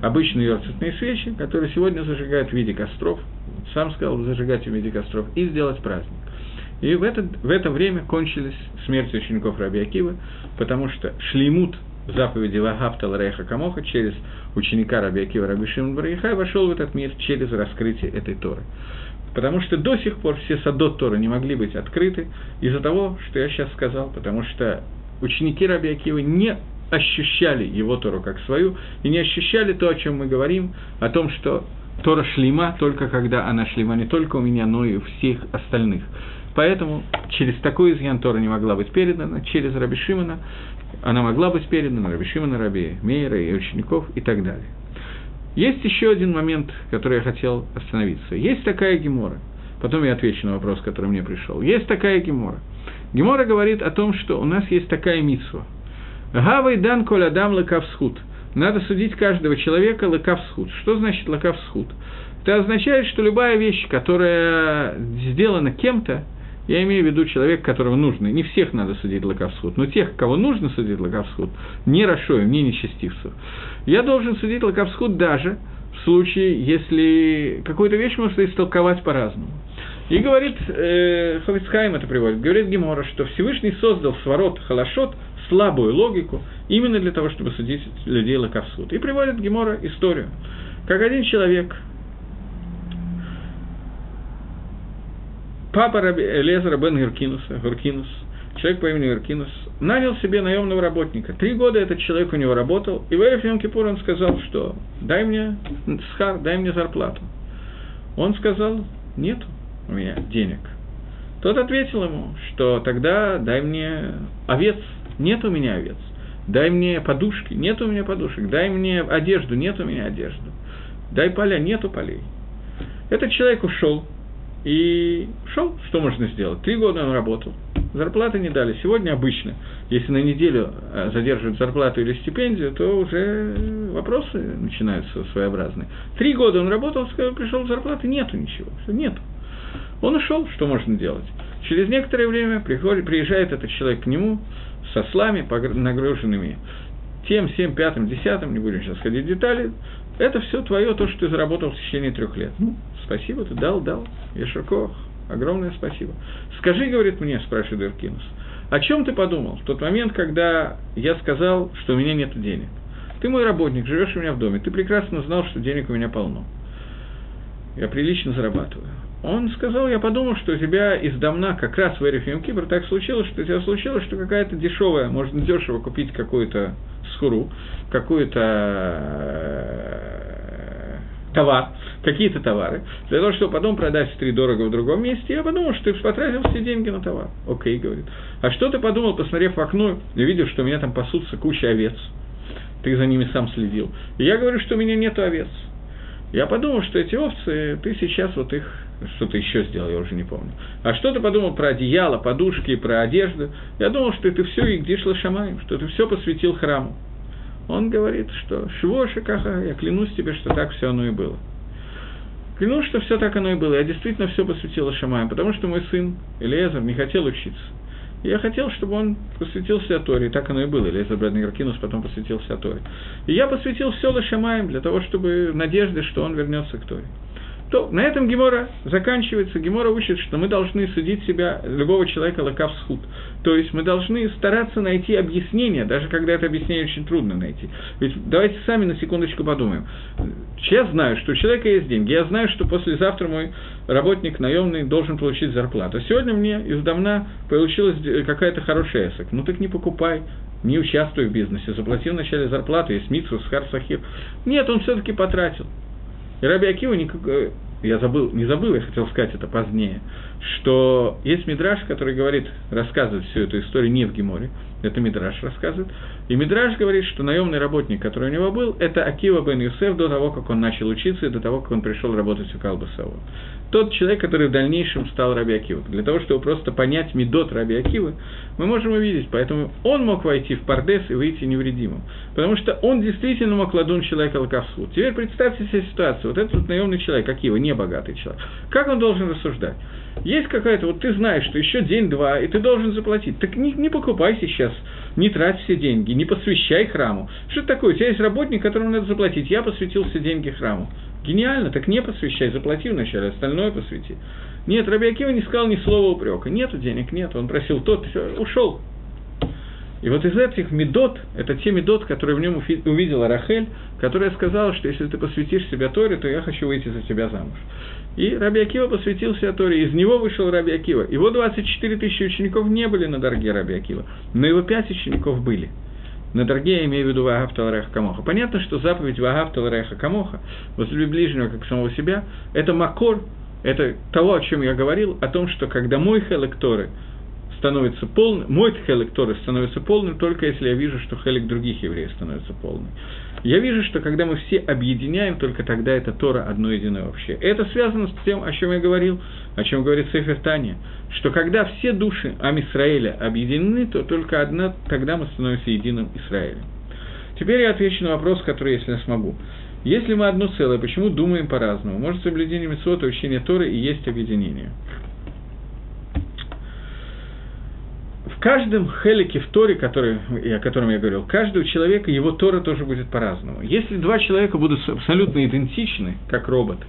обычные цветные свечи, которые сегодня зажигают в виде костров, сам сказал зажигать в виде костров, и сделать праздник. И в это, в это время кончились смерти учеников Раби Акива, потому что шлеймут заповеди Вагафта Лареха Камоха через ученика Раби Акива Раби Шимон Барихай вошел в этот мир через раскрытие этой Торы. Потому что до сих пор все садот Торы не могли быть открыты из-за того, что я сейчас сказал, потому что ученики Раби Акива не ощущали его Тору как свою, и не ощущали то, о чем мы говорим, о том, что Тора шлима только когда она шлима не только у меня, но и у всех остальных. Поэтому через такой изъян Тора не могла быть передана, через Раби Шимона она могла быть передана, Раби Шимона, Раби Мейра и учеников и так далее. Есть еще один момент, который я хотел остановиться. Есть такая гемора. Потом я отвечу на вопрос, который мне пришел. Есть такая гемора. Гемора говорит о том, что у нас есть такая митсва. Гавай дан коль адам лакавсхуд. Надо судить каждого человека лакавсхуд. Что значит лакавсхуд? Это означает, что любая вещь, которая сделана кем-то, я имею в виду человека, которого нужно. Не всех надо судить лаковсхуд, но тех, кого нужно судить лаковсхуд, не Рашоем, не нечестивцев. Я должен судить лаковсхуд даже в случае, если какую-то вещь можно истолковать по-разному. И говорит, э, Ховицхайм это приводит, говорит Гемора, что Всевышний создал сворот халашот, слабую логику, именно для того, чтобы судить людей лаковсхуд. И приводит Гемора историю, как один человек папа Раби, Лезера бен Геркинуса, Геркинус, человек по имени Геркинус, нанял себе наемного работника. Три года этот человек у него работал, и в Эриф Кипур он сказал, что дай мне схар, дай мне зарплату. Он сказал, нет у меня денег. Тот ответил ему, что тогда дай мне овец, нет у меня овец. Дай мне подушки, нет у меня подушек. Дай мне одежду, нет у меня одежды. Дай поля, нету полей. Этот человек ушел, и шел, что можно сделать? Три года он работал, зарплаты не дали. Сегодня обычно, если на неделю э, задерживают зарплату или стипендию, то уже вопросы начинаются своеобразные. Три года он работал, пришел зарплаты, нету ничего, нету. Он ушел, что можно делать? Через некоторое время приезжает этот человек к нему со слами, нагруженными тем, всем, пятым, десятым, не будем сейчас ходить в детали, это все твое, то, что ты заработал в течение трех лет. Ну, спасибо, ты дал, дал. Ешаков, огромное спасибо. Скажи, говорит мне, спрашивает Эркинус, о чем ты подумал в тот момент, когда я сказал, что у меня нет денег? Ты мой работник, живешь у меня в доме, ты прекрасно знал, что денег у меня полно. Я прилично зарабатываю. Он сказал, я подумал, что у тебя из Дамна как раз в Эрифим Кипр так случилось, что у тебя случилось, что какая-то дешевая, можно дешево купить какую-то схуру, какую-то э, товар, какие-то товары, для того, чтобы потом продать в три дорого в другом месте, я подумал, что ты потратил все деньги на товар. Окей, говорит. А что ты подумал, посмотрев в окно и видел, что у меня там пасутся куча овец? Ты за ними сам следил. И я говорю, что у меня нет овец. Я подумал, что эти овцы, ты сейчас вот их что-то еще сделал, я уже не помню. А что ты подумал про одеяло, подушки, про одежду? Я думал, что ты все и где шамаем, что ты все посвятил храму. Он говорит, что Швоша Каха, я клянусь тебе, что так все оно и было. Клянусь, что все так оно и было. Я действительно все посвятил Шамаем, потому что мой сын Элиезер не хотел учиться. И я хотел, чтобы он посвятился Торе, и так оно и было. Элиезер Брэднер Кинус потом посвятился Торе. И я посвятил все Лашамаем для того, чтобы надежды, что он вернется к Торе. То на этом Гемора заканчивается. Гемора учит, что мы должны судить себя, любого человека, лакавсхуд. То есть мы должны стараться найти объяснение, даже когда это объяснение очень трудно найти. Ведь давайте сами на секундочку подумаем. Я знаю, что у человека есть деньги. Я знаю, что послезавтра мой работник наемный должен получить зарплату. Сегодня мне из давна получилась какая-то хорошая эсок. Ну так не покупай, не участвуй в бизнесе, заплати вначале зарплату, есть митсу, схар, сахир. Нет, он все-таки потратил. И Раби Акива, никак, я забыл, не забыл, я хотел сказать это позднее, что есть Мидраш, который говорит, рассказывает всю эту историю не в Геморе, это Мидраш рассказывает, и Мидраш говорит, что наемный работник, который у него был, это Акива бен Юсеф до того, как он начал учиться, и до того, как он пришел работать у Калбасова тот человек, который в дальнейшем стал Раби Акива. Для того, чтобы просто понять медот Раби Акивы, мы можем увидеть. Поэтому он мог войти в Пардес и выйти невредимым. Потому что он действительно мог ладун человека лакавсу. Теперь представьте себе ситуацию. Вот этот вот наемный человек, Акива, не богатый человек. Как он должен рассуждать? Есть какая-то, вот ты знаешь, что еще день-два, и ты должен заплатить. Так не, не покупай сейчас, не трать все деньги, не посвящай храму. Что это такое? У тебя есть работник, которому надо заплатить. Я посвятил все деньги храму. Гениально, так не посвящай, заплати вначале, остальное посвяти. Нет, Раби Акива не сказал ни слова упрека. Нету денег, нет. Он просил тот, все, ушел. И вот из этих медот, это те медот, которые в нем увидела Рахель, которая сказала, что если ты посвятишь себя Торе, то я хочу выйти за тебя замуж. И Раби Акива посвятил себя Торе, из него вышел Раби Акива. Его 24 тысячи учеников не были на дороге Раби Акива, но его 5 учеников были – на дороге я имею в виду Вагав Талареха Камоха. Понятно, что заповедь Вагав Талареха Камоха, возлюби ближнего как самого себя, это макор, это того, о чем я говорил, о том, что когда мой хелек становится полным, мой хелик Торы становится полным, только если я вижу, что хелик других евреев становится полным. Я вижу, что когда мы все объединяем, только тогда это Тора одно единое общее. Это связано с тем, о чем я говорил, о чем говорит Сефер Таня, что когда все души Амисраэля объединены, то только одна, тогда мы становимся единым Израилем. Теперь я отвечу на вопрос, который, если я смогу. Если мы одно целое, почему думаем по-разному? Может, соблюдение Митцвота, учение Торы и есть объединение. В каждом хелике в Торе, который, о котором я говорил, каждого человека его Тора тоже будет по-разному. Если два человека будут абсолютно идентичны, как роботы,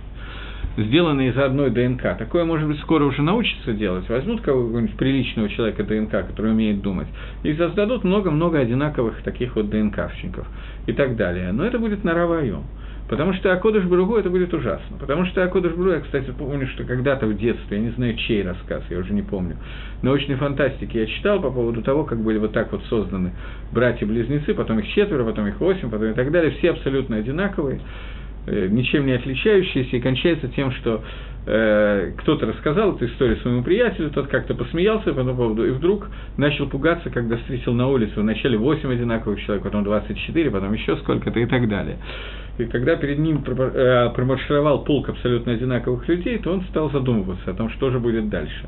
сделанные из одной ДНК. Такое, может быть, скоро уже научатся делать. Возьмут кого-нибудь приличного человека ДНК, который умеет думать, и создадут много-много одинаковых таких вот ДНКшников и так далее. Но это будет на равоем. Потому что Акодыш Бругу это будет ужасно. Потому что Акодыш Бругу, я, кстати, помню, что когда-то в детстве, я не знаю, чей рассказ, я уже не помню, научной фантастики я читал по поводу того, как были вот так вот созданы братья-близнецы, потом их четверо, потом их восемь, потом и так далее, все абсолютно одинаковые. Э, ничем не отличающиеся, и кончается тем, что э, кто-то рассказал эту историю своему приятелю, тот как-то посмеялся по этому поводу, и вдруг начал пугаться, когда встретил на улице вначале 8 одинаковых человек, потом 24, потом еще сколько-то и так далее. И когда перед ним э, промаршировал полк абсолютно одинаковых людей, то он стал задумываться о том, что же будет дальше.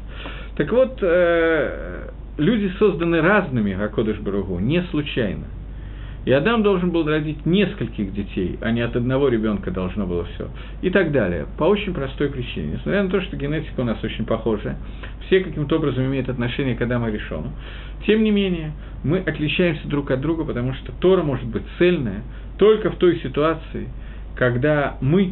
Так вот, э, люди созданы разными, Акодыш Баругу, не случайно. И Адам должен был родить нескольких детей, а не от одного ребенка должно было все. И так далее. По очень простой причине. Несмотря на то, что генетика у нас очень похожая, все каким-то образом имеют отношение к Адаму решену. Тем не менее, мы отличаемся друг от друга, потому что Тора может быть цельная только в той ситуации, когда мы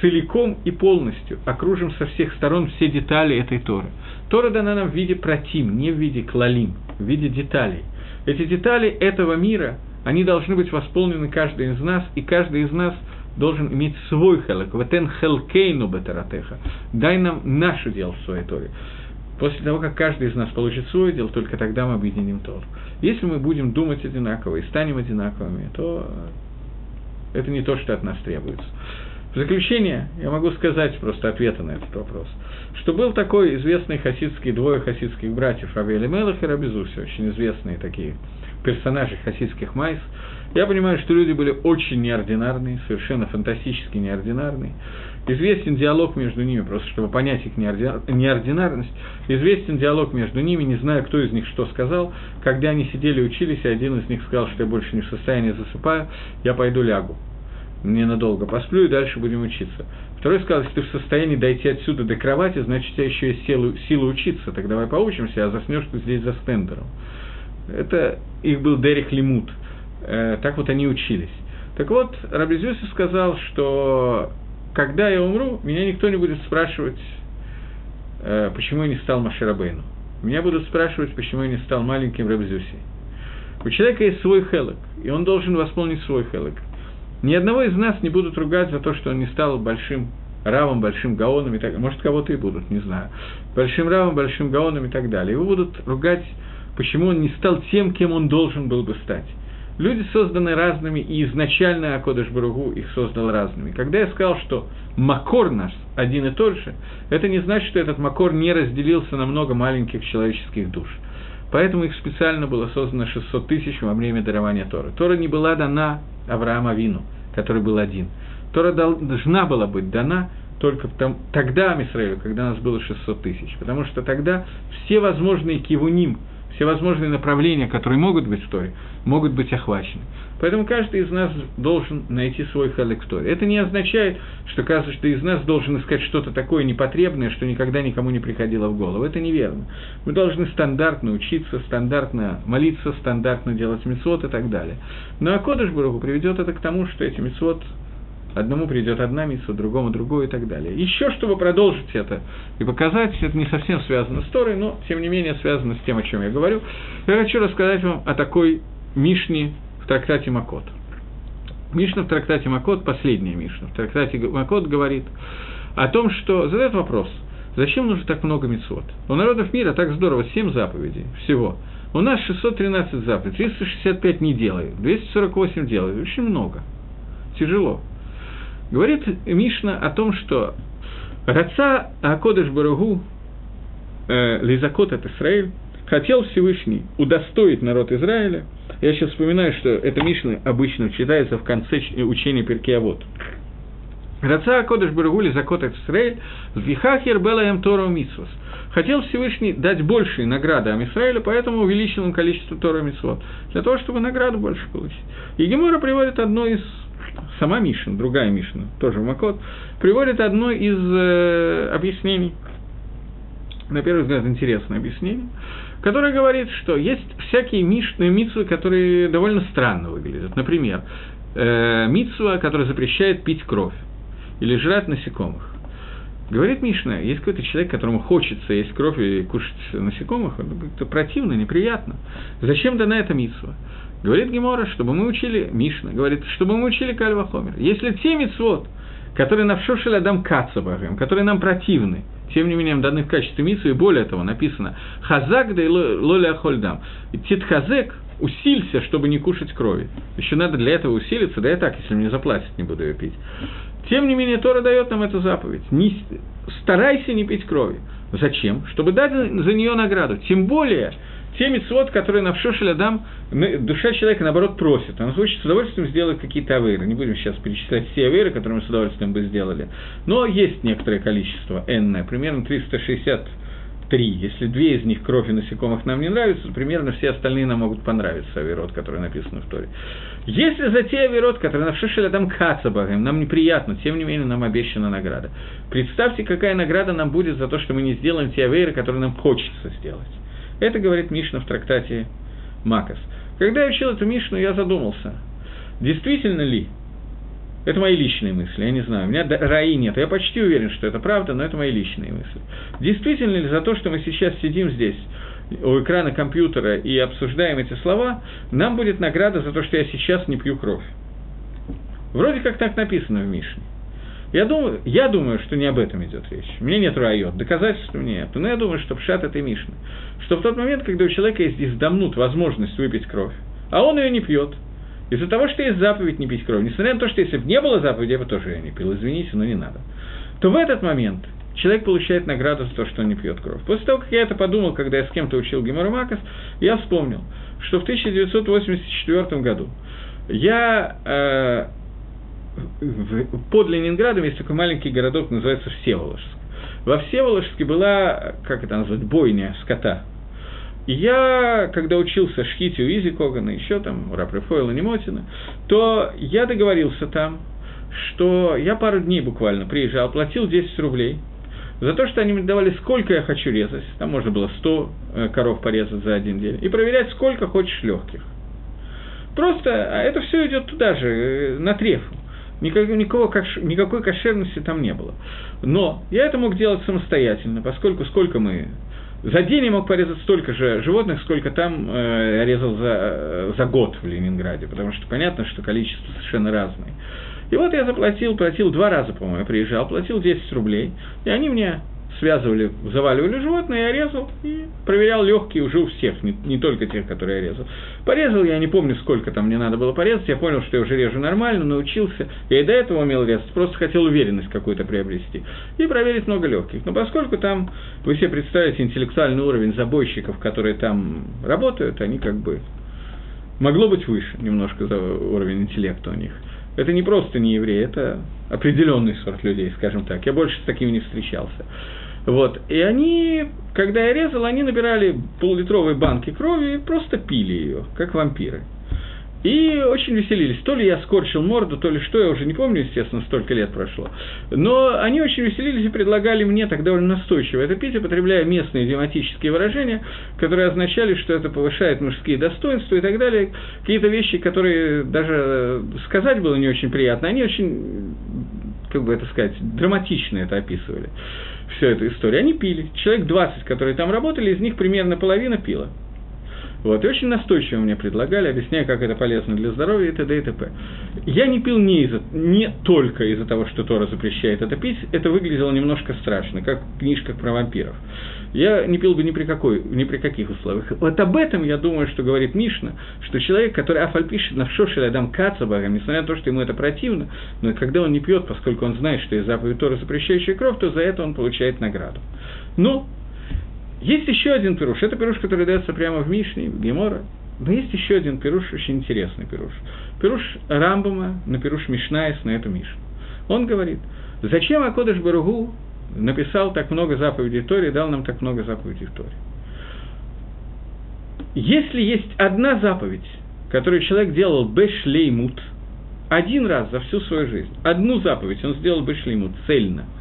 целиком и полностью окружим со всех сторон все детали этой Торы. Тора дана нам в виде протим, не в виде клалим, в виде деталей. Эти детали этого мира – они должны быть восполнены каждый из нас, и каждый из нас должен иметь свой хелек. Ватен хелкейну бетаратеха. Дай нам наше дело в своей Торе. После того, как каждый из нас получит свое дело, только тогда мы объединим Тору. Если мы будем думать одинаково и станем одинаковыми, то это не то, что от нас требуется. В заключение я могу сказать просто ответы на этот вопрос, что был такой известный хасидский, двое хасидских братьев, Раби Элимелах и Раби Зуси, очень известные такие персонажей хасидских майс, я понимаю, что люди были очень неординарные, совершенно фантастически неординарные. Известен диалог между ними, просто чтобы понять их неординарность, известен диалог между ними, не знаю, кто из них что сказал, когда они сидели учились, и один из них сказал, что я больше не в состоянии засыпаю, я пойду лягу, ненадолго посплю и дальше будем учиться. Второй сказал, если ты в состоянии дойти отсюда до кровати, значит, у тебя еще есть сила, сила учиться, так давай поучимся, а заснешь ты здесь за стендером. Это их был Дерих Лимут. Э, так вот они учились. Так вот, Рабизюси сказал, что когда я умру, меня никто не будет спрашивать, э, почему я не стал Маширабейну. Меня будут спрашивать, почему я не стал маленьким Рабизюси. У человека есть свой хелок, и он должен восполнить свой хелок. Ни одного из нас не будут ругать за то, что он не стал большим равом, большим гаоном и так далее. Может, кого-то и будут, не знаю. Большим равом, большим гаоном и так далее. Его будут ругать почему он не стал тем, кем он должен был бы стать. Люди созданы разными, и изначально Акодыш Баругу их создал разными. Когда я сказал, что Макор наш один и тот же, это не значит, что этот Макор не разделился на много маленьких человеческих душ. Поэтому их специально было создано 600 тысяч во время дарования Торы. Тора не была дана Авраама Вину, который был один. Тора должна была быть дана только там, тогда Амисраилю, когда нас было 600 тысяч. Потому что тогда все возможные кивуним – все возможные направления, которые могут быть в Торе, могут быть охвачены. Поэтому каждый из нас должен найти свой хелек в Торе. Это не означает, что каждый из нас должен искать что-то такое непотребное, что никогда никому не приходило в голову. Это неверно. Мы должны стандартно учиться, стандартно молиться, стандартно делать мецвод и так далее. Но Акодыш Баруху приведет это к тому, что эти мецвод Одному придет одна миссия, другому другую и так далее. Еще, чтобы продолжить это и показать, это не совсем связано с Торой, но, тем не менее, связано с тем, о чем я говорю, я хочу рассказать вам о такой Мишне в трактате Макот. Мишна в трактате Макот, последняя Мишна в трактате Макот говорит о том, что задает вопрос, зачем нужно так много мецвод? У народов мира так здорово, 7 заповедей всего. У нас 613 заповедей, 365 не делают, 248 делают, очень много. Тяжело. Говорит Мишна о том, что Раца Акодыш Барагу э, Лизакот от Исраиль, хотел Всевышний удостоить народ Израиля. Я сейчас вспоминаю, что это Мишна обычно читается в конце учения Перкеавод. Раца Кодыш Барагули Закот Израиль, Вихахер Белаем Тору Митсвос. Хотел Всевышний дать большие награды Амисраилю, поэтому увеличил им количество Тора Митсвот, для того, чтобы награду больше получить. И Гемора приводит одно из сама Мишна, другая Мишна, тоже Макот, приводит одно из э, объяснений, на первый взгляд, интересное объяснение, которое говорит, что есть всякие мишные митсвы, которые довольно странно выглядят. Например, э, митсва, которая запрещает пить кровь или жрать насекомых. Говорит Мишна, есть какой-то человек, которому хочется есть кровь и кушать насекомых, это противно, неприятно. Зачем дана эта митсва? Говорит Гемора, чтобы мы учили, Мишна говорит, чтобы мы учили Кальвахомер. Если те митцвот, которые навшошили Адам Кацабахем, которые нам противны, тем не менее, даны в качестве митсвы, и более того, написано «Хазак да и лоли ахольдам». Титхазек усилься, чтобы не кушать крови. Еще надо для этого усилиться, да и так, если мне заплатят, не буду ее пить. Тем не менее, Тора дает нам эту заповедь. Не, старайся не пить крови. Зачем? Чтобы дать за нее награду. Тем более, те митцвот, которые на Вшошель Адам, душа человека, наоборот, просит. Он хочет с удовольствием сделать какие-то авейры. Не будем сейчас перечислять все авейры, которые мы с удовольствием бы сделали. Но есть некоторое количество, энное, примерно 360 три. Если две из них кровь и насекомых нам не нравятся, то примерно все остальные нам могут понравиться, авирот, который написан в Торе. Если за те авирот, которые на Шишеля там кацабагам, нам неприятно, тем не менее нам обещана награда. Представьте, какая награда нам будет за то, что мы не сделаем те авейры, которые нам хочется сделать. Это говорит Мишна в трактате Макас. Когда я учил эту Мишну, я задумался, действительно ли это мои личные мысли, я не знаю. У меня раи нет. Я почти уверен, что это правда, но это мои личные мысли. Действительно ли за то, что мы сейчас сидим здесь у экрана компьютера и обсуждаем эти слова, нам будет награда за то, что я сейчас не пью кровь? Вроде как так написано в Мишне. Я думаю, я думаю, что не об этом идет речь. У меня нет райот, доказательств у меня нет. Но я думаю, что пшат этой Мишны. Что в тот момент, когда у человека есть издамнут возможность выпить кровь, а он ее не пьет – из-за того, что есть заповедь не пить кровь, несмотря на то, что если бы не было заповеди, я бы тоже ее не пил, извините, но не надо, то в этот момент человек получает награду за то, что он не пьет кровь. После того, как я это подумал, когда я с кем-то учил Гемора Макас, я вспомнил, что в 1984 году я э, под Ленинградом есть такой маленький городок, называется Всеволожск. Во Всеволожске была, как это назвать, бойня скота – и я, когда учился Шхите у Изи Когана, еще там, у Рапрефойла Немотина, то я договорился там, что я пару дней буквально приезжал, платил 10 рублей за то, что они мне давали, сколько я хочу резать, там можно было 100 э, коров порезать за один день, и проверять, сколько хочешь легких. Просто, а это все идет туда же, э, на трефу. Никакого, никакого, никакой кошерности там не было. Но я это мог делать самостоятельно, поскольку сколько мы за день я мог порезать столько же животных, сколько там э, я резал за, э, за год в Ленинграде, потому что понятно, что количество совершенно разное. И вот я заплатил, платил два раза, по-моему, приезжал, платил 10 рублей, и они мне связывали, заваливали животное, я резал и проверял легкие уже у всех, не, не только тех, которые я резал. Порезал я, не помню, сколько там мне надо было порезать, я понял, что я уже режу нормально, научился, я и до этого умел резать, просто хотел уверенность какую-то приобрести и проверить много легких. Но поскольку там, вы себе представите, интеллектуальный уровень забойщиков, которые там работают, они как бы могло быть выше немножко уровень интеллекта у них. Это не просто не евреи, это определенный сорт людей, скажем так. Я больше с такими не встречался. Вот. И они, когда я резал, они набирали полулитровые банки крови и просто пили ее, как вампиры. И очень веселились. То ли я скорчил морду, то ли что, я уже не помню, естественно, столько лет прошло. Но они очень веселились и предлагали мне так довольно настойчиво это пить, употребляя местные идиоматические выражения, которые означали, что это повышает мужские достоинства и так далее. Какие-то вещи, которые даже сказать было не очень приятно, они очень, как бы это сказать, драматично это описывали всю эту историю. Они пили. Человек 20, которые там работали, из них примерно половина пила. Вот, и очень настойчиво мне предлагали, объясняя, как это полезно для здоровья и т.д. и т.п. Я не пил не, из не только из-за того, что Тора запрещает это пить, это выглядело немножко страшно, как в книжках про вампиров. Я не пил бы ни при, какой, ни при каких условиях. Вот об этом я думаю, что говорит Мишна, что человек, который Афаль пишет на Шошель Адам Кацабагам, несмотря на то, что ему это противно, но когда он не пьет, поскольку он знает, что есть заповедь Тора, запрещающая кровь, то за это он получает награду. Ну, Есть еще один пируш. Это пируш, который дается прямо в Мишне, в Гемора. Но есть еще один пируш, очень интересный пируш. Пируш Рамбама на пируш Мишнаис на эту Мишну. Он говорит, зачем Акодыш Баругу написал так много заповедей Тори, дал нам так много заповедей в Торе? Если есть одна заповедь, которую человек делал бешлеймут, один раз за всю свою жизнь, одну заповедь он сделал бешлеймут, цельно –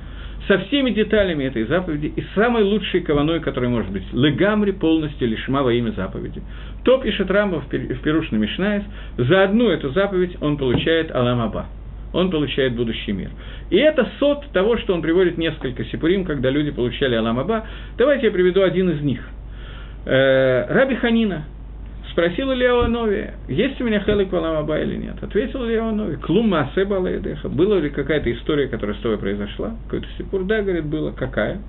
со всеми деталями этой заповеди и самой лучшей каваной, которая может быть, легамри полностью лишма во имя заповеди. То пишет Рамба в Перушна Мишнаес, за одну эту заповедь он получает Аламаба, он получает будущий мир. И это сот того, что он приводит несколько сипурим, когда люди получали Аламаба. Давайте я приведу один из них. Э, Раби Ханина, Спросил Ильяу Нови, есть у меня хелек валамаба или нет? Ответил Ильяу Нови, клум маасе балаэдеха. Была ли какая-то история, которая с тобой произошла? Какой-то сипур? Да, говорит, было. Какая?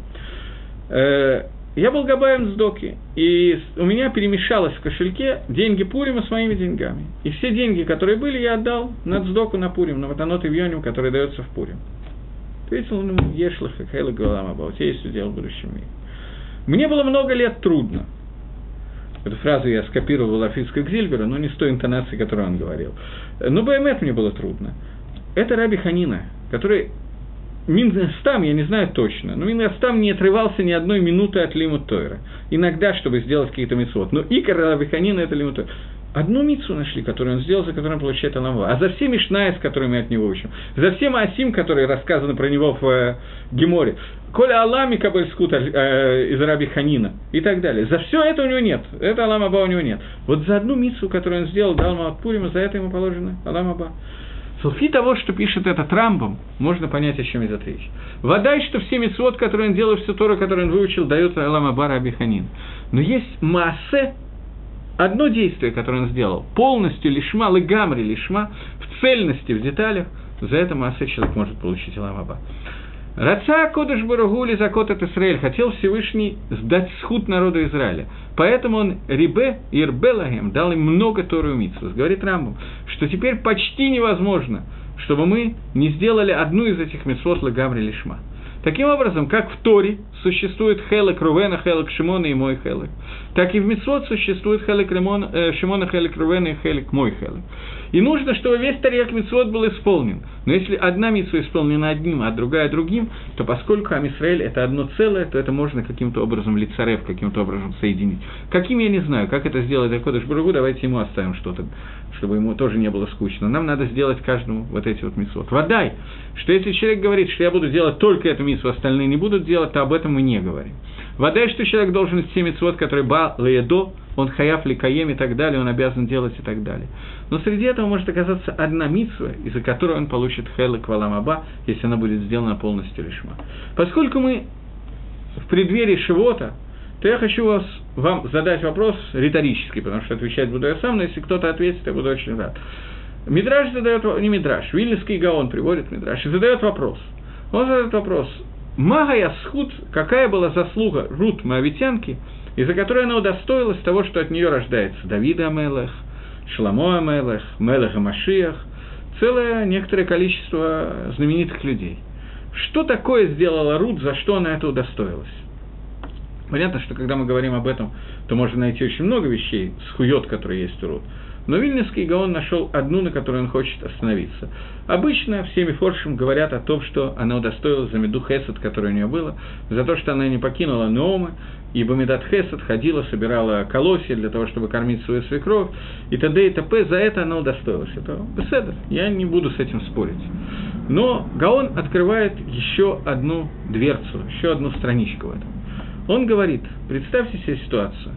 Я был Габаем с Доки, и у меня перемешалось в кошельке деньги Пурима с моими деньгами. И все деньги, которые были, я отдал на Цдоку на Пурим, на Ватанот и Вьоним, который дается в Пурим. Ответил он ему, ешлах, хейлах, галамаба, у тебя есть удел в будущем мире. Мне было много лет трудно, Эту фразу я скопировал у Лафицка Гзильбера, но не с той интонацией, которую он говорил. Но Баймет мне было трудно. Это Раби Ханина, который Минстам, я не знаю точно, но Минстам не отрывался ни одной минуты от Лимут Тойра. Иногда, чтобы сделать какие-то митцвот. Но Икар Раби Ханина – это Лимут Тойра. Одну мицу нашли, которую он сделал, за которую он получает Аламва. А за все Мишнаис, которые мы от него учим, за все Маасим, которые рассказаны про него в э, Геморе, Коля Алами Кабельскут э, из Раби Ханина и так далее. За все это у него нет. Это Алам Аба у него нет. Вот за одну мицу, которую он сделал, дал ему от Пурима, за это ему положено Алам Селфи того, что пишет это Трампом, можно понять, о чем идет речь. Вода, что все митцвот, которые он делал, все Тора, который он выучил, дает Алам Аба Раби Ханин. Но есть массе, одно действие, которое он сделал, полностью лишма, лыгамри лишма, в цельности, в деталях, за это масса человек может получить Аламаба. Раца Кодыш Барагули Закот от Израиль хотел Всевышний сдать схуд народу Израиля. Поэтому он Рибе Ирбелагем дал им много Тору Митсвус. Говорит Рамбам, что теперь почти невозможно, чтобы мы не сделали одну из этих Митсвот Лагамри Лишма. Таким образом, как в Торе существует Хелек Рувена, Хелек Шимона и мой Хелек, так и в Митсвот существует Хелек Ремон, э, Шимона, Хелек Рувена и Хелек мой Хелек. И нужно, чтобы весь Тарьяк Митсвот был исполнен. Но если одна Митсва исполнена одним, а другая другим, то поскольку Амисраэль это одно целое, то это можно каким-то образом лицарев, каким-то образом соединить. Каким я не знаю, как это сделать Акодыш Бургу, давайте ему оставим что-то, чтобы ему тоже не было скучно. Нам надо сделать каждому вот эти вот Митсвот. Водай, что если человек говорит, что я буду делать только эту Митсву, остальные не будут делать, то об этом мы не говорим. Вода, что человек должен все митцвот, которые ба, леедо, он хаяф ли каем и так далее, он обязан делать и так далее. Но среди этого может оказаться одна митцва, из-за которой он получит хелы кваламаба, если она будет сделана полностью лишма. Поскольку мы в преддверии Шивота, то я хочу вас, вам задать вопрос риторический, потому что отвечать буду я сам, но если кто-то ответит, я буду очень рад. Мидраш задает, не Мидраш, Вильнюсский Гаон приводит Мидраш и задает вопрос. Он задает вопрос, Магая схуд, какая была заслуга Рут Моавитянки, из-за которой она удостоилась того, что от нее рождается Давида Амелех, Шламо Амелех, Мелех Машиях, целое некоторое количество знаменитых людей. Что такое сделала Рут, за что она это удостоилась? Понятно, что когда мы говорим об этом, то можно найти очень много вещей, схует, которые есть у Рут. Но Вильнюсский Гаон нашел одну, на которой он хочет остановиться. Обычно всеми форшем говорят о том, что она удостоилась за меду Хесед, которая у нее была, за то, что она не покинула Неома, ибо Медат Хесед ходила, собирала колосья для того, чтобы кормить свою свекровь, и т.д. и т.п. За это она удостоилась. Это беседа. Я не буду с этим спорить. Но Гаон открывает еще одну дверцу, еще одну страничку в этом. Он говорит, представьте себе ситуацию.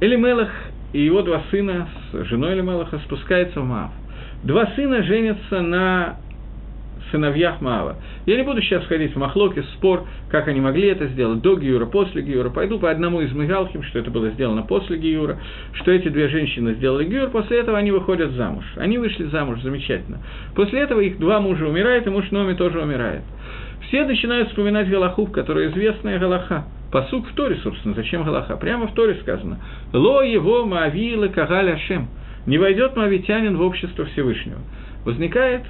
Элимелах и его два сына с женой Элимелаха спускаются в Маав. Два сына женятся на сыновьях Маава. Я не буду сейчас входить в махлоки, в спор, как они могли это сделать, до Гиюра, после Гиюра. Пойду по одному из Мигалхим, что это было сделано после Гиюра, что эти две женщины сделали Гиюр, после этого они выходят замуж. Они вышли замуж, замечательно. После этого их два мужа умирают, и муж Номи тоже умирает. Все начинают вспоминать Галаху, которая известная Галаха. Посук в Торе, собственно, зачем Галаха? Прямо в Торе сказано. Ло его маавилы кагаль ашем. Не войдет мавитянин в общество Всевышнего. Возникает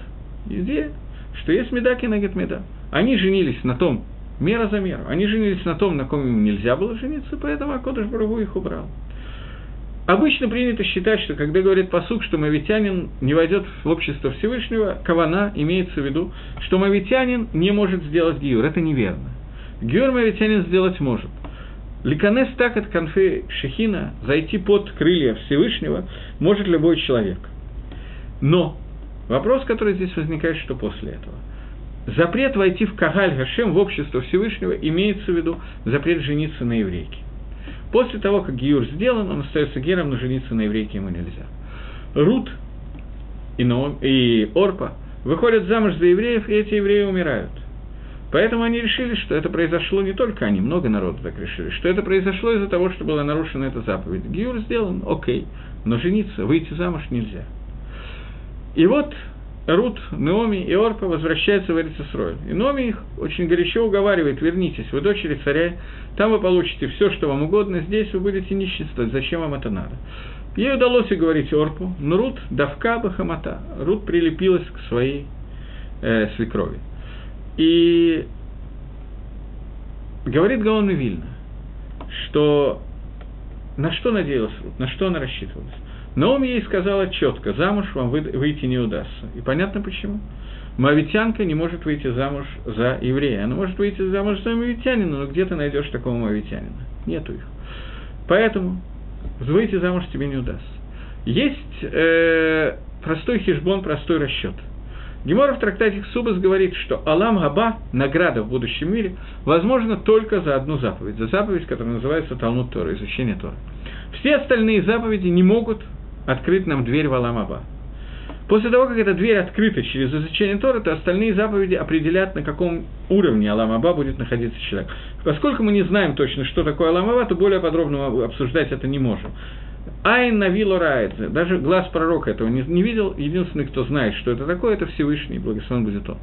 идея, что есть меда кинагет меда. Они женились на том, Мера за меру. Они женились на том, на ком им нельзя было жениться, поэтому Акодыш Барагу их убрал. Обычно принято считать, что когда говорит посук, что мавитянин не войдет в общество Всевышнего, кавана имеется в виду, что мавитянин не может сделать гиюр. Это неверно. Гиюр мавитянин сделать может. Ликанес так от конфе Шехина, зайти под крылья Всевышнего, может любой человек. Но вопрос, который здесь возникает, что после этого. Запрет войти в Кагаль Гашем, в общество Всевышнего, имеется в виду запрет жениться на еврейке. После того, как Гиюр сделан, он остается гером, но жениться на еврейке ему нельзя. Рут и, Ноом, и Орпа выходят замуж за евреев, и эти евреи умирают. Поэтому они решили, что это произошло не только они, много народу так решили, что это произошло из-за того, что была нарушена эта заповедь. Гиюр сделан, окей, но жениться, выйти замуж нельзя. И вот Рут, Неоми и Орпа возвращаются в Эрицесроль. И Неоми их очень горячо уговаривает, вернитесь, вы дочери царя, там вы получите все, что вам угодно, здесь вы будете нищенствовать, зачем вам это надо? Ей удалось уговорить Орпу, но Рут давка бахамата, Рут прилепилась к своей э, свекрови. И говорит Гаон Вильна, что на что надеялась Рут, на что она рассчитывалась. Но он ей сказала четко, замуж вам выйти не удастся. И понятно почему. Моавитянка не может выйти замуж за еврея. Она может выйти замуж за моавитянина, но где ты найдешь такого моавитянина? Нету их. Поэтому выйти замуж тебе не удастся. Есть э, простой хижбон, простой расчет. Гемора в трактате Субас говорит, что Алам Габа, награда в будущем мире, возможно только за одну заповедь, за заповедь, которая называется Талмуд Тора, изучение Тора. Все остальные заповеди не могут открыть нам дверь в Аламаба. После того, как эта дверь открыта через изучение Тора, то остальные заповеди определят, на каком уровне Аламаба будет находиться человек. Поскольку мы не знаем точно, что такое Аламаба, то более подробно обсуждать это не можем. Айн Навило Раэдзе, даже глаз пророка этого не, не видел, единственный, кто знает, что это такое, это Всевышний, благословен будет он.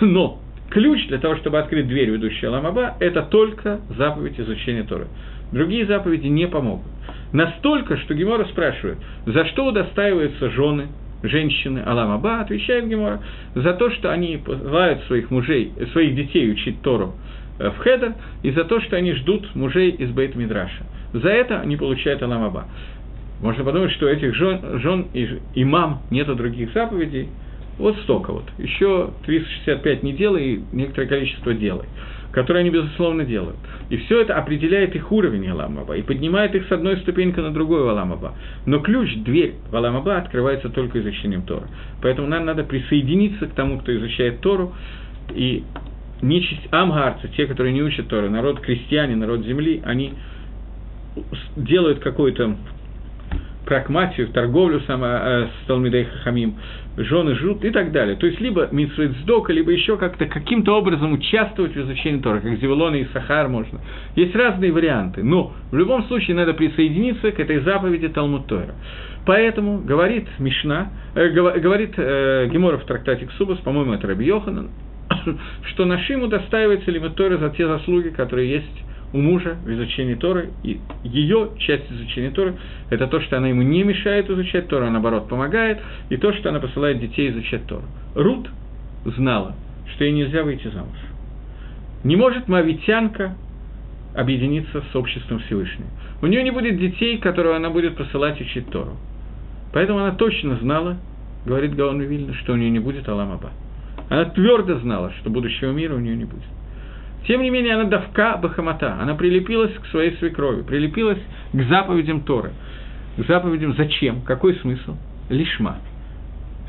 Но ключ для того, чтобы открыть дверь, ведущую Аламаба, это только заповедь изучения Торы. Другие заповеди не помогут. Настолько, что Гемора спрашивает, за что удостаиваются жены, женщины Аламаба, отвечает Гемора, за то, что они посылают своих мужей, своих детей учить Тору э, в Хедер, и за то, что они ждут мужей из Бейт Мидраша. За это они получают Аламаба. Можно подумать, что у этих жен, жен и имам нету других заповедей. Вот столько вот. Еще 365 не делай, и некоторое количество делай которые они, безусловно, делают. И все это определяет их уровень Аламаба и поднимает их с одной ступеньки на другую Аламаба. Но ключ, дверь в Аламаба открывается только изучением Тора. Поэтому нам надо присоединиться к тому, кто изучает Тору, и нечисть амгарцы, те, которые не учат Тору, народ крестьяне, народ земли, они делают какой-то прагматию, торговлю сама, э, с Талмидей Хахамим, жены жрут и так далее. То есть, либо Митсвейт Сдока, либо еще как-то каким-то образом участвовать в изучении Тора, как Зевелона и Сахар можно. Есть разные варианты, но в любом случае надо присоединиться к этой заповеди Талмуд Тора. Поэтому говорит Мишна, э, говорит э, Геморов в трактате Ксубас, по-моему, это Раби Йоханан, что Нашиму достаивается лимит Тора за те заслуги, которые есть у мужа в изучении Торы, и ее часть изучения Торы – это то, что она ему не мешает изучать Тору, а наоборот помогает, и то, что она посылает детей изучать Тору. Рут знала, что ей нельзя выйти замуж. Не может мавитянка объединиться с обществом Всевышнего. У нее не будет детей, которые она будет посылать учить Тору. Поэтому она точно знала, говорит Гаон Вильна, что у нее не будет Аламаба. Она твердо знала, что будущего мира у нее не будет. Тем не менее, она давка бахамата, она прилепилась к своей свекрови, прилепилась к заповедям Торы. К заповедям зачем? Какой смысл? Лишма.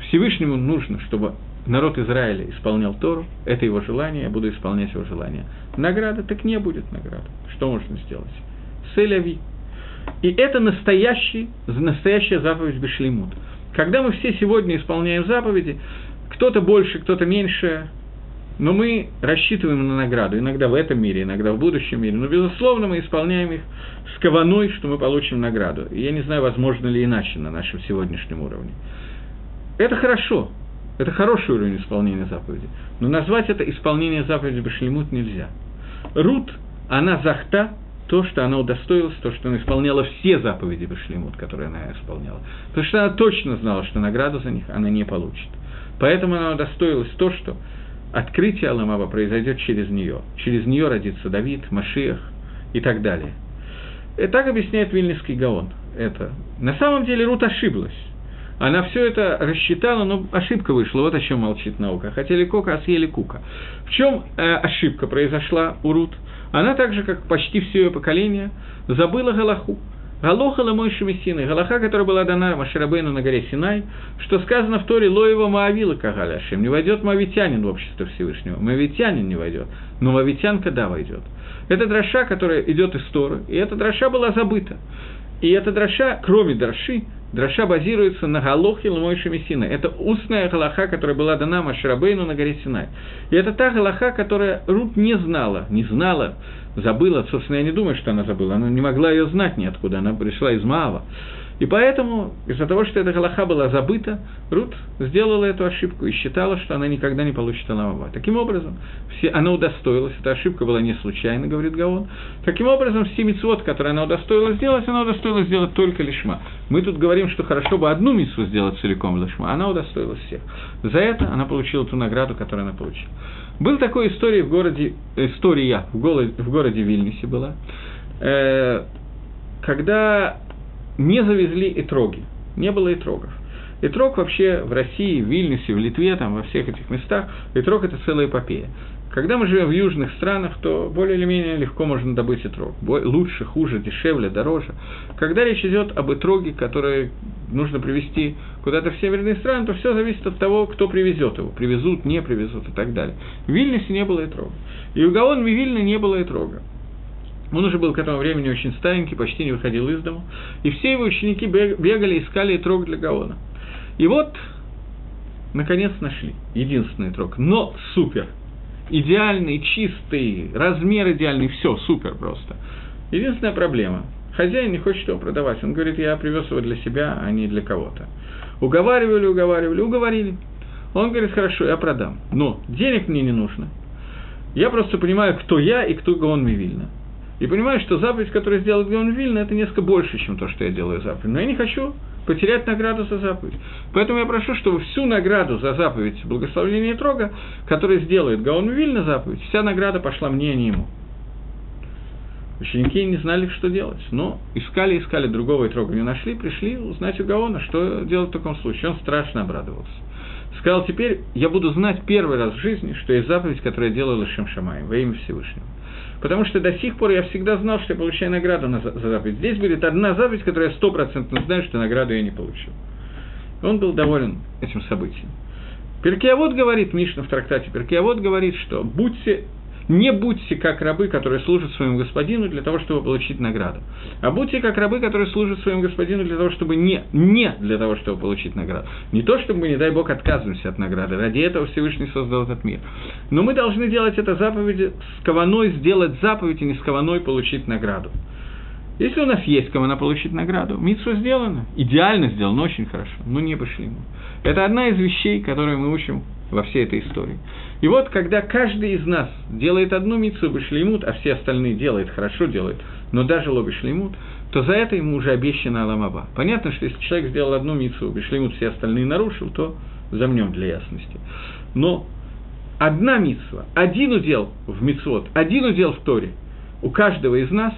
Всевышнему нужно, чтобы народ Израиля исполнял Тору, это его желание, я буду исполнять его желание. Награда так не будет награды. Что можно сделать? Селяви. И это настоящий, настоящая заповедь Бешлимут. Когда мы все сегодня исполняем заповеди, кто-то больше, кто-то меньше, но мы рассчитываем на награду, иногда в этом мире, иногда в будущем мире, но, безусловно, мы исполняем их с кованой, что мы получим награду. И я не знаю, возможно ли иначе на нашем сегодняшнем уровне. Это хорошо, это хороший уровень исполнения заповеди, но назвать это исполнение заповеди Башлемут нельзя. Рут, она захта, то, что она удостоилась, то, что она исполняла все заповеди Башлемут, которые она исполняла. Потому что она точно знала, что награду за них она не получит. Поэтому она удостоилась то, что открытие Аламаба произойдет через нее. Через нее родится Давид, Машиах и так далее. И так объясняет Вильнинский Гаон это. На самом деле Рут ошиблась. Она все это рассчитала, но ошибка вышла, вот о чем молчит наука. Хотели кока, а съели кука. В чем э, ошибка произошла у Рут? Она так же, как почти все ее поколение, забыла Галаху. Галоха Ламойши Мессины, Галаха, которая была дана Маширабейну на горе Синай, что сказано в Торе Лоева Маавила Кагаляшим, не войдет Мавитянин в общество Всевышнего, Мавитянин не войдет, но Мавитянка да войдет. Это дроша, которая идет из Торы, и эта дроша была забыта. И эта дроша, кроме дроши, дроша базируется на Галохе Ламойши Мессина. Это устная галаха, которая была дана Маширабейну на горе Синай. И это та галаха, которая Рут не знала, не знала, забыла. Собственно, я не думаю, что она забыла. Она не могла ее знать ниоткуда. Она пришла из Маава. И поэтому, из-за того, что эта галаха была забыта, Рут сделала эту ошибку и считала, что она никогда не получит Аламаба. Таким образом, все, она удостоилась, эта ошибка была не случайна, говорит Гаон. Таким образом, все мицвод, которые она удостоилась сделать, она удостоилась сделать только лишма. Мы тут говорим, что хорошо бы одну мицву сделать целиком лишма, она удостоилась всех. За это она получила ту награду, которую она получила. Был такой история в городе, история в городе, в городе Вильнюсе была, э, когда не завезли итроги, не было итрогов. Итрог вообще в России, в Вильнюсе, в Литве, там, во всех этих местах, итрог – это целая эпопея. Когда мы живем в южных странах, то более или менее легко можно добыть итрог. Лучше, хуже, дешевле, дороже. Когда речь идет об итроге, который нужно привезти куда-то в северные страны, то все зависит от того, кто привезет его. Привезут, не привезут и так далее. В Вильнюсе не было итрога. И у Гаон Вильна не было итрога. Он уже был к этому времени очень старенький, почти не выходил из дома. И все его ученики бегали, искали трог для Гаона. И вот, наконец, нашли единственный трог. Но супер! Идеальный, чистый, размер идеальный, все, супер просто. Единственная проблема. Хозяин не хочет его продавать. Он говорит, я привез его для себя, а не для кого-то. Уговаривали, уговаривали, уговорили. Он говорит, хорошо, я продам. Но денег мне не нужно. Я просто понимаю, кто я и кто Гаон Мивильна и понимаю, что заповедь, которую сделал Геон Вильна, это несколько больше, чем то, что я делаю заповедь. Но я не хочу потерять награду за заповедь. Поэтому я прошу, чтобы всю награду за заповедь благословения Трога, который сделает Гаон Вильна заповедь, вся награда пошла мне, а не ему. Ученики не знали, что делать, но искали, искали, другого Трога не нашли, пришли узнать у Гаона, что делать в таком случае. Он страшно обрадовался. Сказал, теперь я буду знать первый раз в жизни, что есть заповедь, которую я делаю Лашем Шамаем, во имя Всевышнего. Потому что до сих пор я всегда знал, что я получаю награду на, за заповедь. Здесь будет одна заповедь, которую я стопроцентно знаю, что награду я не получил. Он был доволен этим событием. Перкиавод говорит, Мишна в трактате Перкиавод говорит, что будьте не будьте как рабы, которые служат своему господину для того, чтобы получить награду. А будьте как рабы, которые служат своему господину для того, чтобы не, не для того, чтобы получить награду. Не то, чтобы мы, не дай Бог, отказываемся от награды. Ради этого Всевышний создал этот мир. Но мы должны делать это заповеди с кованой, сделать заповедь и не с кованой получить награду. Если у нас есть кавана получить награду, Митсу сделано, идеально сделано, очень хорошо, но не пошли мы. Это одна из вещей, которые мы учим во всей этой истории. И вот, когда каждый из нас делает одну митцу башлеймут, а все остальные делают, хорошо делают, но даже лоби шлеймут, то за это ему уже обещано Аламаба. Понятно, что если человек сделал одну митцу башлеймут, все остальные нарушил, то замнем для ясности. Но одна митцва, один удел в мицвод, один удел в Торе, у каждого из нас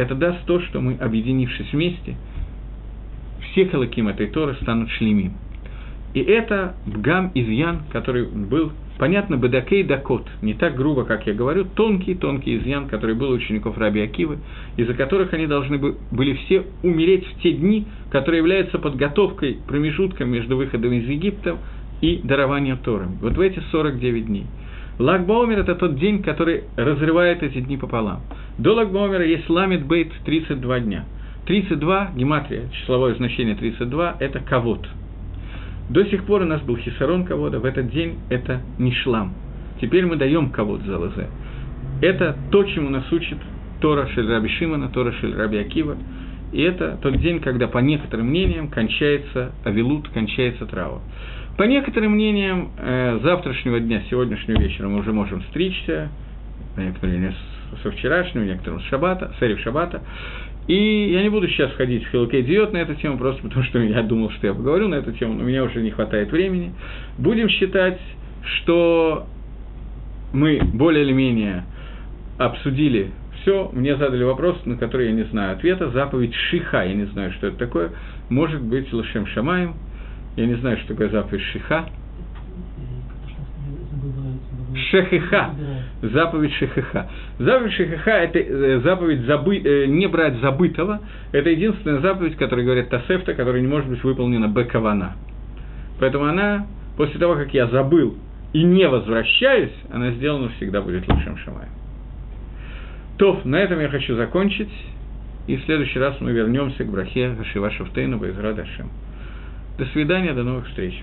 это даст то, что мы, объединившись вместе, все халаким этой Торы станут шлемим. И это бгам изъян, который был, понятно, бедакей дакот, не так грубо, как я говорю, тонкий-тонкий изъян, который был у учеников Раби Акивы, из-за которых они должны были все умереть в те дни, которые являются подготовкой, промежутком между выходом из Египта и дарованием Тором. Вот в эти 49 дней. Лагбаумер – это тот день, который разрывает эти дни пополам. До Лагбаумера есть Ламит Бейт 32 дня. 32, гематрия, числовое значение 32 – это кавод – до сих пор у нас был хисарон кого-то, в этот день это не шлам. Теперь мы даем кого-то за лозе. Это то, чему нас учит Тора Шель Раби Шимана, Тора Шель Раби Акива. И это тот день, когда, по некоторым мнениям, кончается Авилут, кончается трава. По некоторым мнениям, э, завтрашнего дня, сегодняшнего вечера мы уже можем стричься, по некоторым мнениям, со вчерашнего, некоторым с шабата, с шабата. И я не буду сейчас входить в Хилокей Диот на эту тему, просто потому что я думал, что я поговорю на эту тему, но у меня уже не хватает времени. Будем считать, что мы более или менее обсудили все, мне задали вопрос, на который я не знаю ответа. Заповедь Шиха, я не знаю, что это такое. Может быть, Лошем Шамаем. Я не знаю, что такое заповедь Шиха. Шехиха. Заповедь Шехиха. Заповедь Шехиха – это э, заповедь забы, э, не брать забытого. Это единственная заповедь, которая говорит Тасефта, которая не может быть выполнена Бекавана. Поэтому она, после того, как я забыл и не возвращаюсь, она сделана всегда будет лучшим Шамаем. То, на этом я хочу закончить. И в следующий раз мы вернемся к брахе Хашива Шуфтейну Байзра. До свидания, до новых встреч.